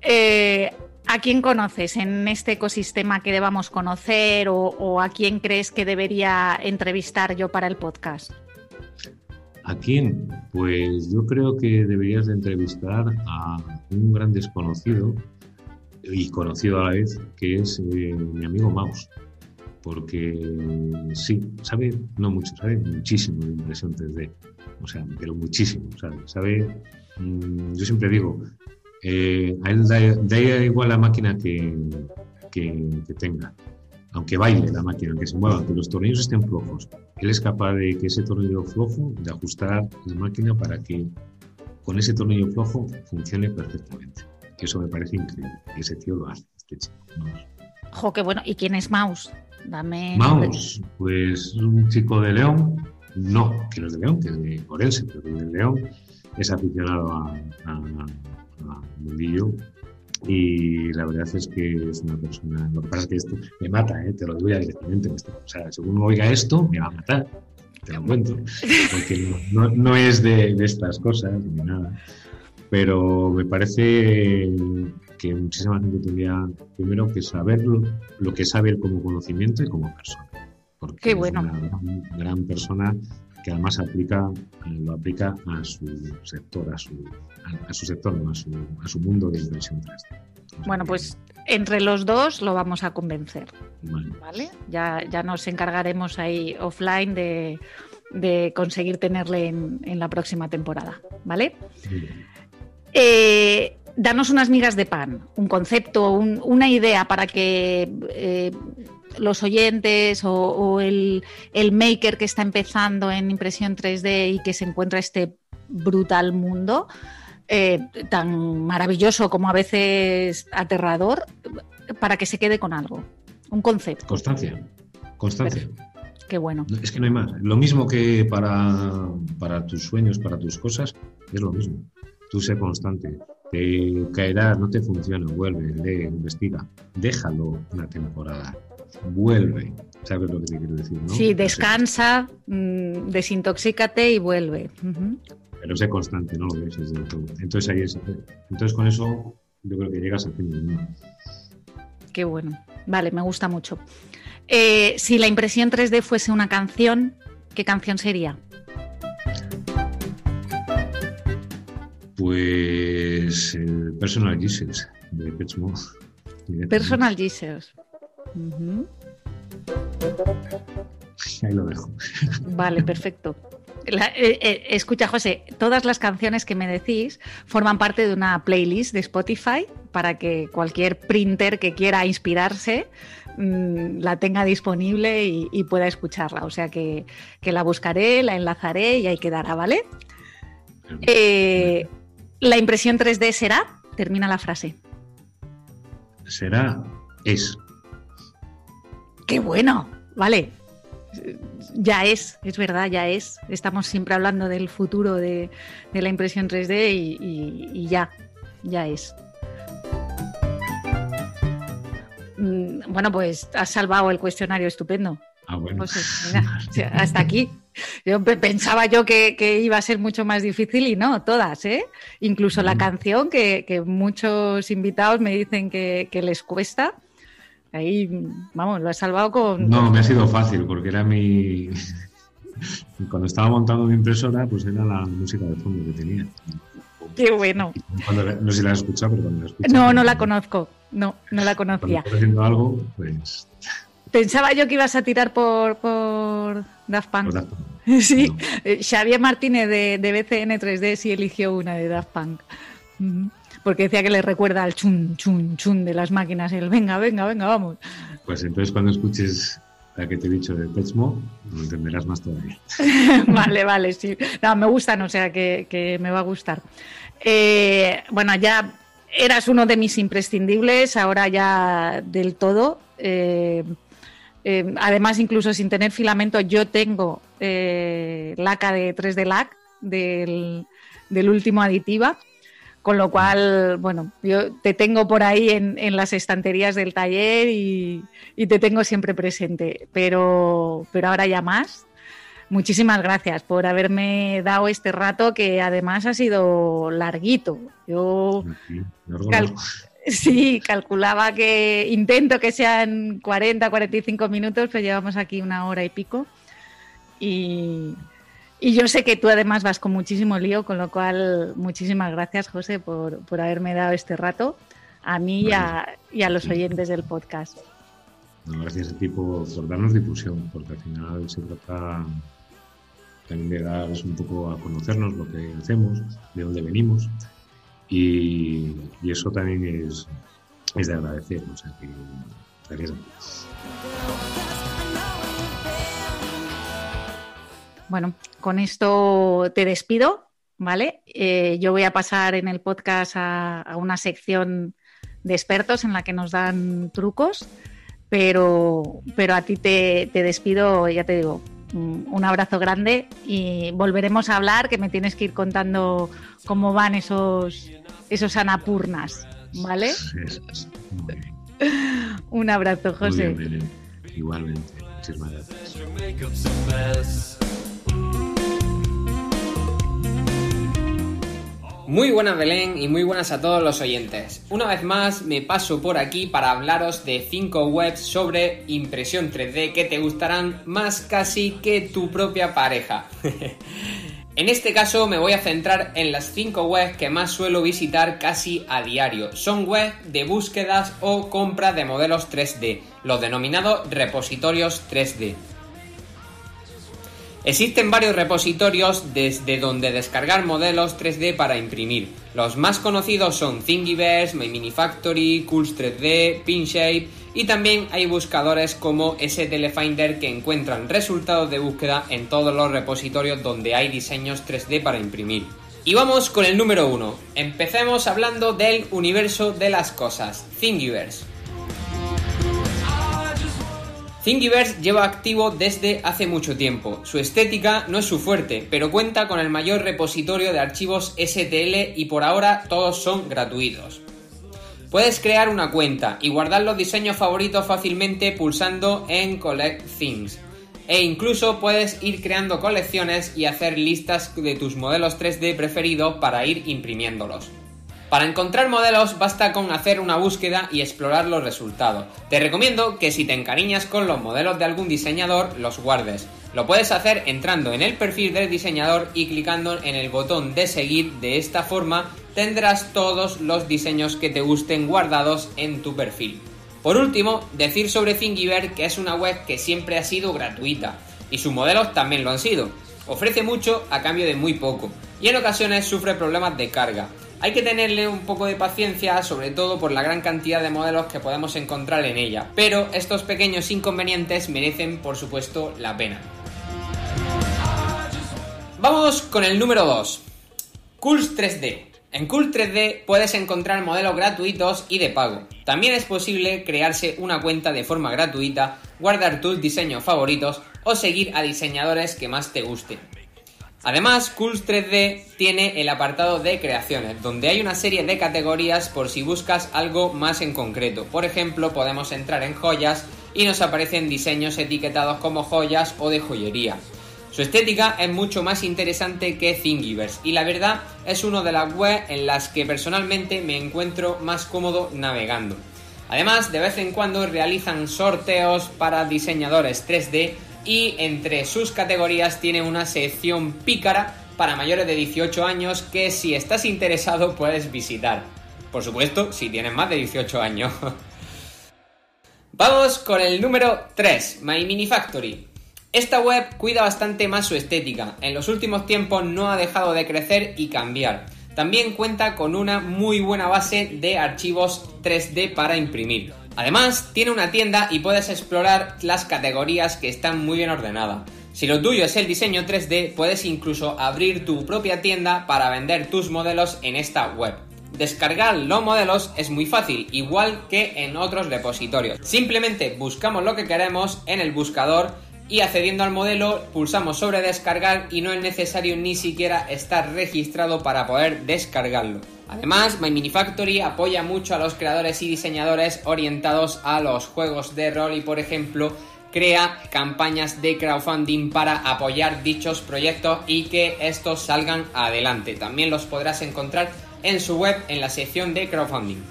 Eh, ¿A quién conoces en este ecosistema que debamos conocer o a quién crees que debería entrevistar yo para el podcast? ¿A quién? Pues yo creo que deberías de entrevistar a un gran desconocido y conocido a la vez, que es eh, mi amigo Maus. Porque sí, sabe, no mucho, sabe muchísimo de impresión 3D. O sea, pero muchísimo, ¿sabe? Sabe, mm, yo siempre digo, eh, a él da, igual la máquina que, que tenga aunque baile la máquina, aunque se mueva, que los tornillos estén flojos, él es capaz de que ese tornillo flojo, de ajustar la máquina para que con ese tornillo flojo funcione perfectamente. Eso me parece increíble. Ese tío lo hace, este chico. Jo, qué bueno. ¿Y quién es Maus? Dame. Maus, pues un chico de León. No, que no es de León, que es de Orense, pero de León. Es aficionado a, a, a mundillo y la verdad es que es una persona. Lo que pasa es que esto me mata, ¿eh? te lo digo ya directamente. O sea, según oiga esto, me va a matar. Te lo cuento. Porque no, no, es de, de, estas cosas ni nada. Pero me parece que muchísima gente tendría primero que saber lo, que sabe él como conocimiento y como persona. Porque Qué bueno. es una gran, persona que además aplica, lo aplica a su sector, a su, a, su sector, a su, a su mundo de inversión 3D. bueno, pues entre los dos lo vamos a convencer. Vale. Ya, ya nos encargaremos ahí offline de, de conseguir tenerle en, en, la próxima temporada. ¿Vale? Eh, danos unas migas de pan, un concepto, una idea para que eh, los oyentes o, el, maker que está empezando en impresión 3D y que se encuentra este brutal mundo, eh, tan maravilloso como a veces aterrador, para que se quede con algo, un concepto. Constancia, constancia. Qué bueno. Es que no hay más. Lo mismo que para, para tus sueños, para tus cosas, es lo mismo. Tú sé constante. Te caerás, no te funciona, vuelve, lee, investiga. Déjalo una temporada. Vuelve. ¿Sabes lo que te quiero decir? ¿no? Sí, descansa, mm, desintoxícate y vuelve. Pero sé constante, no lo ves desde todo. Entonces ahí es. Entonces con eso yo creo que llegas al fin del mundo. Qué bueno. Vale, me gusta mucho. Eh, si la impresión 3D fuese una canción, ¿qué canción sería? Pues el Personal Jesus de Pet Personal Jesus. Ahí lo dejo. [LAUGHS] Vale, perfecto. Eh, eh, escucha, José, todas las canciones que me decís forman parte de una playlist de Spotify para que cualquier printer que quiera inspirarse mm, la tenga disponible y, pueda escucharla. O sea que, la buscaré, la enlazaré y ahí quedará, ¿vale? Eh, la impresión 3D será, termina la frase. Será, es. Qué bueno, vale ya es, es verdad, ya es. Estamos siempre hablando del futuro de, la impresión 3D y, ya, ya es. Mm, bueno, pues has salvado el cuestionario estupendo. Ah, bueno. Pues, hasta aquí. Yo pensaba yo que, iba a ser mucho más difícil y no, todas, ¿eh? Incluso la canción que, muchos invitados me dicen que les cuesta. Ahí, vamos, lo he salvado con... No, me ha sido fácil porque era mi... [LAUGHS] Cuando estaba montando mi impresora, pues era la música de fondo que tenía. Qué bueno. no sé si la has escuchado, pero cuando la escuchado... No, no la conozco. No, no la conocía. Cuando haciendo algo, pues... Pensaba yo que ibas a tirar por, por Daft Punk. [LAUGHS] Sí, eh, Xavier Martínez de, de BCN 3D sí eligió una de Daft Punk porque decía que le recuerda al chun, chun, chun de las máquinas, el venga, venga, venga, vamos. Pues entonces cuando escuches la que te he dicho de Petsmo, lo entenderás más todavía. [LAUGHS] vale, vale, sí. No, me gustan, o sea que, me va a gustar. Eh, bueno, ya eras uno de mis imprescindibles, ahora ya del todo. Eh, eh, además, incluso sin tener filamento, yo tengo laca de 3D LAC del, del último aditiva con lo cual, bueno, yo te tengo por ahí en, las estanterías del taller y, te tengo siempre presente, pero, pero ahora ya más. Muchísimas gracias por haberme dado este rato que además ha sido larguito. Yo sí, calculaba que intento que sean 40, 45 minutos, pero llevamos aquí una hora y pico. Y, y yo sé que tú además vas con muchísimo lío, con lo cual muchísimas gracias, José, por, haberme dado este rato a mí y a, los oyentes del podcast. gracias a ti por, darnos difusión, porque al final se trata también de dar un poco a conocernos lo que hacemos, de dónde venimos, y, eso también es, es de agradecer. O sea que gracias a ti. Bueno, con esto te despido, ¿vale? Eh, yo voy a pasar en el podcast a, una sección de expertos en la que nos dan trucos, pero, pero a ti te, despido, ya te digo, un abrazo grande y volveremos a hablar, que me tienes que ir contando cómo van esos, esos anapurnas, ¿vale? un abrazo, José. Igualmente. Muchísimas gracias. Muy buenas Belén y muy buenas a todos los oyentes. Una vez más me paso por aquí para hablaros de 5 webs sobre impresión 3D que te gustarán más casi que tu propia pareja. [LAUGHS] en este caso me voy a centrar en las 5 webs que más suelo visitar casi a diario. Son webs de búsquedas o compra de modelos 3D, los denominados repositorios 3D. Existen varios repositorios desde donde descargar modelos 3D para imprimir. Los más conocidos son Thingiverse, My Mini Factory, Cools 3D, Pinshape y también hay buscadores como STL Finder que encuentran resultados de búsqueda en todos los repositorios donde hay diseños 3D para imprimir. Y vamos con el número 1. Empecemos hablando del universo de las cosas, Thingiverse. Thingiverse lleva activo desde hace mucho tiempo. Su estética no es su fuerte, pero cuenta con el mayor repositorio de archivos STL y por ahora todos son gratuitos. Puedes crear una cuenta y guardar los diseños favoritos fácilmente pulsando en Collect Things. E incluso puedes ir creando colecciones y hacer listas de tus modelos 3D preferidos para ir imprimiéndolos. Para encontrar modelos basta con hacer una búsqueda y explorar los resultados. Te recomiendo que si te encariñas con los modelos de algún diseñador, los guardes. Lo puedes hacer entrando en el perfil del diseñador y clicando en el botón de seguir. De esta forma tendrás todos los diseños que te gusten guardados en tu perfil. Por último, decir sobre Thingiverse que es una web que siempre ha sido gratuita y sus modelos también lo han sido. Ofrece mucho a cambio de muy poco y en ocasiones sufre problemas de carga. Hay que tenerle un poco de paciencia, sobre todo por la gran cantidad de modelos que podemos encontrar en ella, pero estos pequeños inconvenientes merecen por supuesto la pena. Vamos con el número 2. Cools 3D. En Cool 3D puedes encontrar modelos gratuitos y de pago. También es posible crearse una cuenta de forma gratuita, guardar tus diseños favoritos o seguir a diseñadores que más te gusten. Además, Cools 3D tiene el apartado de creaciones, donde hay una serie de categorías por si buscas algo más en concreto. Por ejemplo, podemos entrar en joyas y nos aparecen diseños etiquetados como joyas o de joyería. Su estética es mucho más interesante que Thingiverse y la verdad es una de las webs en las que personalmente me encuentro más cómodo navegando. Además, de vez en cuando realizan sorteos para diseñadores 3D y entre sus categorías tiene una sección pícara para mayores de 18 años que si estás interesado puedes visitar. Por supuesto, si tienes más de 18 años. [LAUGHS] Vamos con el número 3, My Mini Factory. Esta web cuida bastante más su estética. En los últimos tiempos no ha dejado de crecer y cambiar. También cuenta con una muy buena base de archivos 3D para imprimir. Además, tiene una tienda y puedes explorar las categorías que están muy bien ordenadas. Si lo tuyo es el diseño 3D, puedes incluso abrir tu propia tienda para vender tus modelos en esta web. Descargar los modelos es muy fácil, igual que en otros repositorios. Simplemente buscamos lo que queremos en el buscador y accediendo al modelo pulsamos sobre descargar y no es necesario ni siquiera estar registrado para poder descargarlo. Además, My Mini Factory apoya mucho a los creadores y diseñadores orientados a los juegos de rol y por ejemplo crea campañas de crowdfunding para apoyar dichos proyectos y que estos salgan adelante. También los podrás encontrar en su web en la sección de crowdfunding.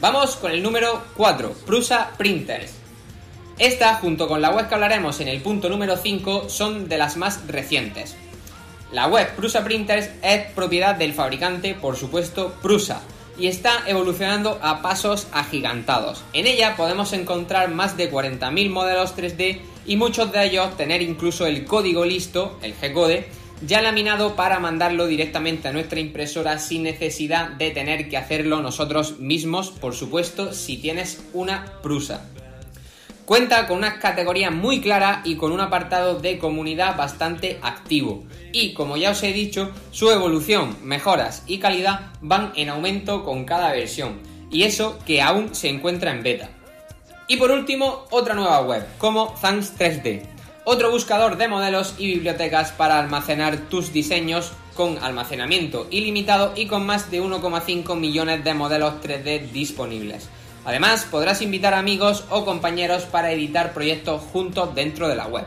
Vamos con el número 4, Prusa Printers. Esta, junto con la web que hablaremos en el punto número 5, son de las más recientes. La web Prusa Printers es propiedad del fabricante, por supuesto, Prusa, y está evolucionando a pasos agigantados. En ella podemos encontrar más de 40.000 modelos 3D y muchos de ellos tener incluso el código listo, el G-code, ya laminado para mandarlo directamente a nuestra impresora sin necesidad de tener que hacerlo nosotros mismos, por supuesto, si tienes una Prusa. Cuenta con unas categorías muy claras y con un apartado de comunidad bastante activo. Y como ya os he dicho, su evolución, mejoras y calidad van en aumento con cada versión. Y eso que aún se encuentra en beta. Y por último, otra nueva web, como Thanks 3D. Otro buscador de modelos y bibliotecas para almacenar tus diseños con almacenamiento ilimitado y con más de 1,5 millones de modelos 3D disponibles. Además, podrás invitar amigos o compañeros para editar proyectos juntos dentro de la web.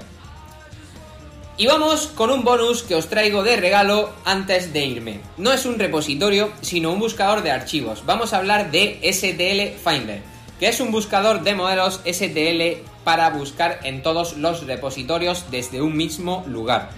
Y vamos con un bonus que os traigo de regalo antes de irme. No es un repositorio, sino un buscador de archivos. Vamos a hablar de STL Finder, que es un buscador de modelos STL para buscar en todos los repositorios desde un mismo lugar.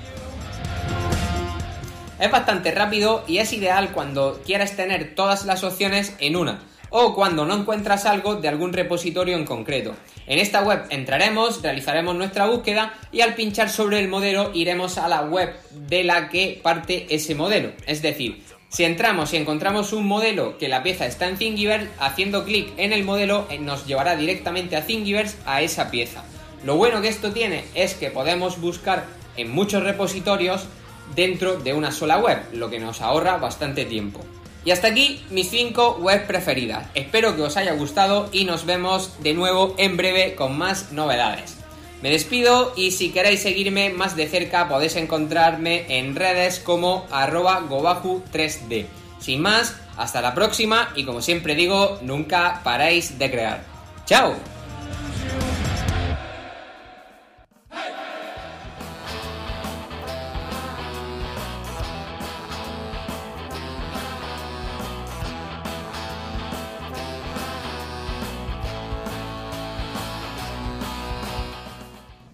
Es bastante rápido y es ideal cuando quieres tener todas las opciones en una o cuando no encuentras algo de algún repositorio en concreto. En esta web entraremos, realizaremos nuestra búsqueda y al pinchar sobre el modelo iremos a la web de la que parte ese modelo. Es decir, si entramos y encontramos un modelo que la pieza está en Thingiverse, haciendo clic en el modelo eh, nos llevará directamente a Thingiverse a esa pieza. Lo bueno que esto tiene es que podemos buscar en muchos repositorios dentro de una sola web, lo que nos ahorra bastante tiempo. Y hasta aquí mis 5 webs preferidas. Espero que os haya gustado y nos vemos de nuevo en breve con más novedades. Me despido y si queréis seguirme más de cerca podéis encontrarme en redes como arroba gobaku3d. Sin más, hasta la próxima y como siempre digo, nunca paráis de crear. ¡Chao!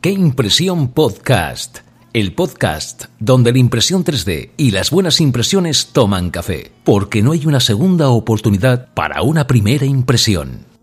¿Qué impresión podcast? El podcast donde la impresión 3D y las buenas impresiones toman café, porque no hay una segunda oportunidad para una primera impresión.